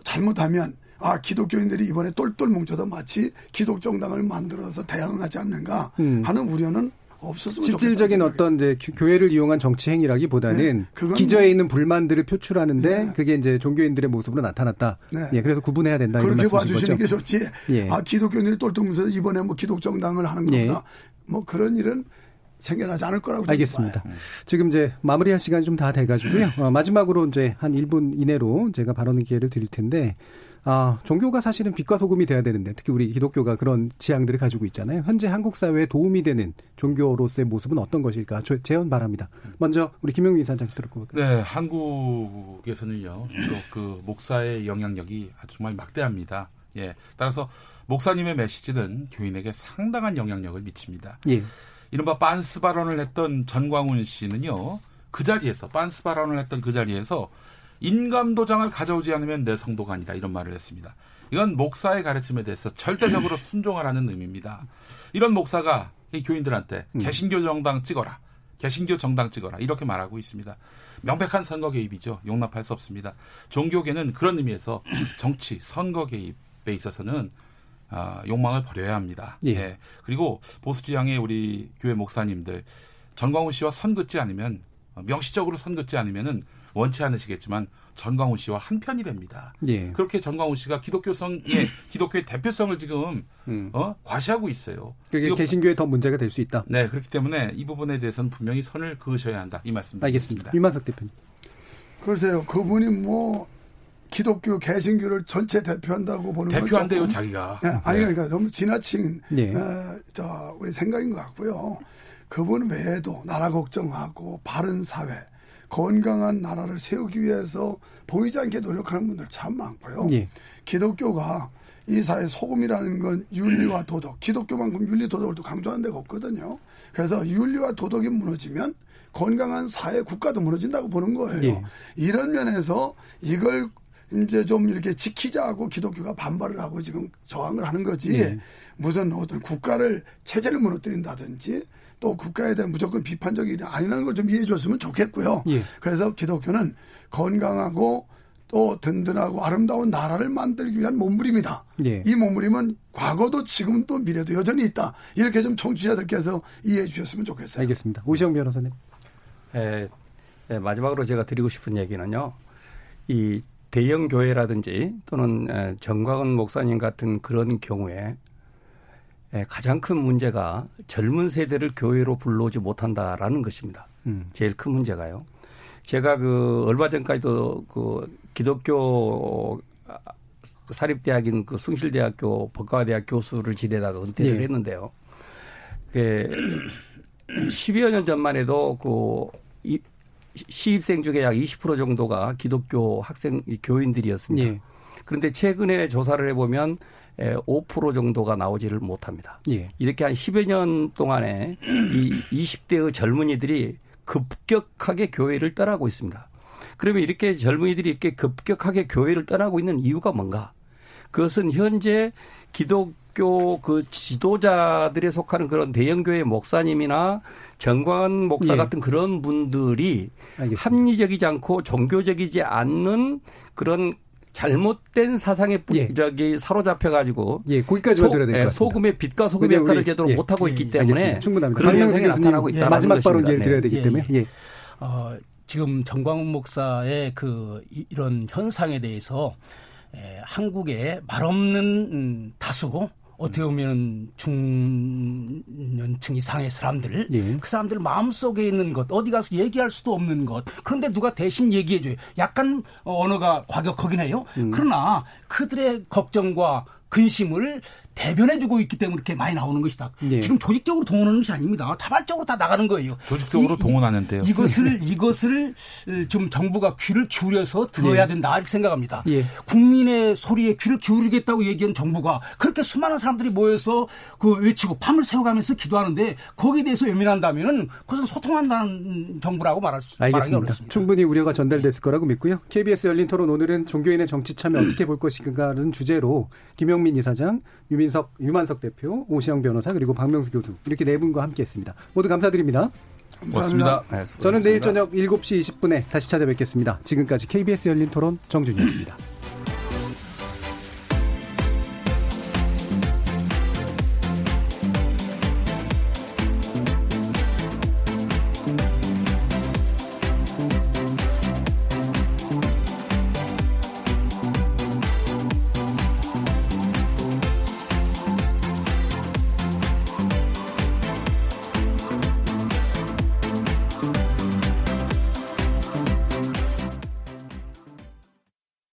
S10: 잘못하면 아 기독교인들이 이번에 똘똘 뭉쳐서 마치 기독 정당을 만들어서 대항하지 않는가
S2: 음.
S10: 하는 우려는 없었으면
S2: 실질적인 어떤 이제 교회를 이용한 정치 행위라기보다는 네, 기저에 있는 불만들을 표출하는데 네. 그게 이제 종교인들의 모습으로 나타났다. 네. 예, 그래서 구분해야 된다.
S10: 그렇게 봐주시는 게 좋지. 예. 아 기독교인들이 똘똘면서 이번에 뭐 기독정당을 하는 겁니다. 예. 뭐 그런 일은 생겨나지 않을 거라고
S2: 알겠습니다. 봐요. 지금 이제 마무리할 시간이 좀 다 돼가지고요. 어, 마지막으로 이제 한 1분 이내로 제가 발언 기회를 드릴 텐데 아, 종교가 사실은 빛과 소금이 돼야 되는데 특히 우리 기독교가 그런 지향들을 가지고 있잖아요. 현재 한국 사회에 도움이 되는 종교로서의 모습은 어떤 것일까? 제언 바랍니다. 먼저 우리 김용민 사장 들었고.
S9: 네, 한국에서는요. 그 목사의 영향력이 아주 정말 막대합니다. 예. 따라서 목사님의 메시지는 교인에게 상당한 영향력을 미칩니다. 예. 이른바 빤스 발언을 했던 전광훈 씨는요. 그 자리에서 빤스 발언을 했던 그 자리에서 인감도장을 가져오지 않으면 내 성도가 아니다 이런 말을 했습니다. 이건 목사의 가르침에 대해서 절대적으로 순종하라는 의미입니다. 이런 목사가 이 교인들한테 음. 개신교 정당 찍어라. 개신교 정당 찍어라. 이렇게 말하고 있습니다. 명백한 선거 개입이죠. 용납할 수 없습니다. 종교계는 그런 의미에서 정치, 선거 개입에 있어서는 어, 욕망을 버려야 합니다. 예. 예. 그리고 보수지향의 우리 교회 목사님들 전광훈 씨와 선 긋지 않으면 명시적으로 선 긋지 않으면은 원치 않으시겠지만 전광훈 씨와 한편이 됩니다. 예. 그렇게 전광훈 씨가 기독교성의 기독교의 대표성을 지금 음. 어? 과시하고 있어요.
S2: 그게 개신교에 더 문제가 될 수 있다.
S9: 네, 그렇기 때문에 이 부분에 대해서는 분명히 선을 그으셔야 한다. 이 말씀
S2: 알겠습니다. 유만석 대표님.
S10: 글쎄요, 그분이 뭐 기독교 개신교를 전체 대표한다고 보는
S9: 건 대표한대요 자기가.
S10: 네, 아니 네. 그러니까 너무 지나친 네. 어, 저 우리 생각인 것 같고요. 그분 외에도 나라 걱정하고 바른 사회, 건강한 나라를 세우기 위해서 보이지 않게 노력하는 분들 참 많고요. 예. 기독교가 이 사회 소금이라는 건 윤리와 도덕, 기독교만큼 윤리 도덕을 또 강조하는 데가 없거든요. 그래서 윤리와 도덕이 무너지면 건강한 사회 국가도 무너진다고 보는 거예요. 예. 이런 면에서 이걸 이제 좀 이렇게 지키자고 기독교가 반발을 하고 지금 저항을 하는 거지. 예. 무슨 어떤 국가를 체제를 무너뜨린다든지 또 국가에 대한 무조건 비판적이 아니라는 걸 좀 이해해 줬으면 좋겠고요. 예. 그래서 기독교는 건강하고 또 든든하고 아름다운 나라를 만들기 위한 몸부림이다. 예. 이 몸부림은 과거도 지금도 미래도 여전히 있다. 이렇게 좀 청취자들께서 이해해 주셨으면 좋겠어요.
S2: 알겠습니다. 오시영 변호사님.
S11: 에, 에, 마지막으로 제가 드리고 싶은 얘기는요. 이 대형 교회라든지 또는 정광훈 목사님 같은 그런 경우에 가장 큰 문제가 젊은 세대를 교회로 불러오지 못한다라는 것입니다. 음. 제일 큰 문제가요. 제가 그 얼마 전까지도 그 기독교 사립대학인 그 숭실대학교 법과대학 교수를 지내다가 은퇴를 네. 했는데요. 그 10여 년 전만 해도 그 시입생 중에 약 20% 정도가 기독교 학생 교인들이었습니다. 예. 그런데 최근에 조사를 해보면 5% 정도가 나오지를 못합니다. 예. 이렇게 한 10여 년 동안에 이 20대의 젊은이들이 급격하게 교회를 떠나고 있습니다. 그러면 이렇게 젊은이들이 이렇게 급격하게 교회를 떠나고 있는 이유가 뭔가? 그것은 현재 기독교 그 지도자들에 속하는 그런 대형교회 목사님이나 정광 목사 예. 같은 그런 분들이 알겠습니다. 합리적이지 않고 종교적이지 않는 그런 잘못된 사상에 예. 저기 사로잡혀 가지고
S2: 예, 거기까지만 들어야 될것 예,
S11: 소금의 빛과 소금의 역할을 제대로 예, 못 하고 있기 예, 때문에
S2: 충분합니다. 그런 현상이 나타나고 있다. 예, 마지막 발언 기회를 드려야 되기 때문에. 예.
S12: 어, 지금 정광훈 목사의 그 이런 현상에 대해서 에, 한국의 말없는 음, 다수 어떻게 보면 중년층 이상의 사람들 예. 그 사람들 마음속에 있는 것 어디 가서 얘기할 수도 없는 것 그런데 누가 대신 얘기해 줘요 약간 언어가 과격하긴 해요 음. 그러나 그들의 걱정과 근심을 대변해주고 있기 때문에 이렇게 많이 나오는 것이다. 네. 지금 조직적으로 동원하는 것이 아닙니다. 자발적으로 다 나가는 거예요.
S9: 조직적으로 이, 동원하는데요.
S12: 이것을 이것을 좀 정부가 귀를 기울여서 들어야 네. 된다 이렇게 생각합니다. 예. 국민의 소리에 귀를 기울이겠다고 얘기한 정부가 그렇게 수많은 사람들이 모여서 그 외치고 밤을 새워가면서 기도하는데 거기에 대해서 예민한다면은 그것은 소통한다는 정부라고 말할 수
S2: 알겠습니다. 충분히 우려가 전달됐을 거라고 믿고요. KBS 열린 토론 오늘은 종교인의 정치 참여 어떻게 볼 것인가라는 주제로 김영민 이사장, 유민석, 유만석 대표, 오시영 변호사 그리고 박명수 교수 이렇게 네 분과 함께했습니다. 모두 감사드립니다.
S9: 감사합니다.
S2: 네, 저는 내일 저녁 7시 20분에 다시 찾아뵙겠습니다. 지금까지 KBS 열린 토론 정준이었습니다.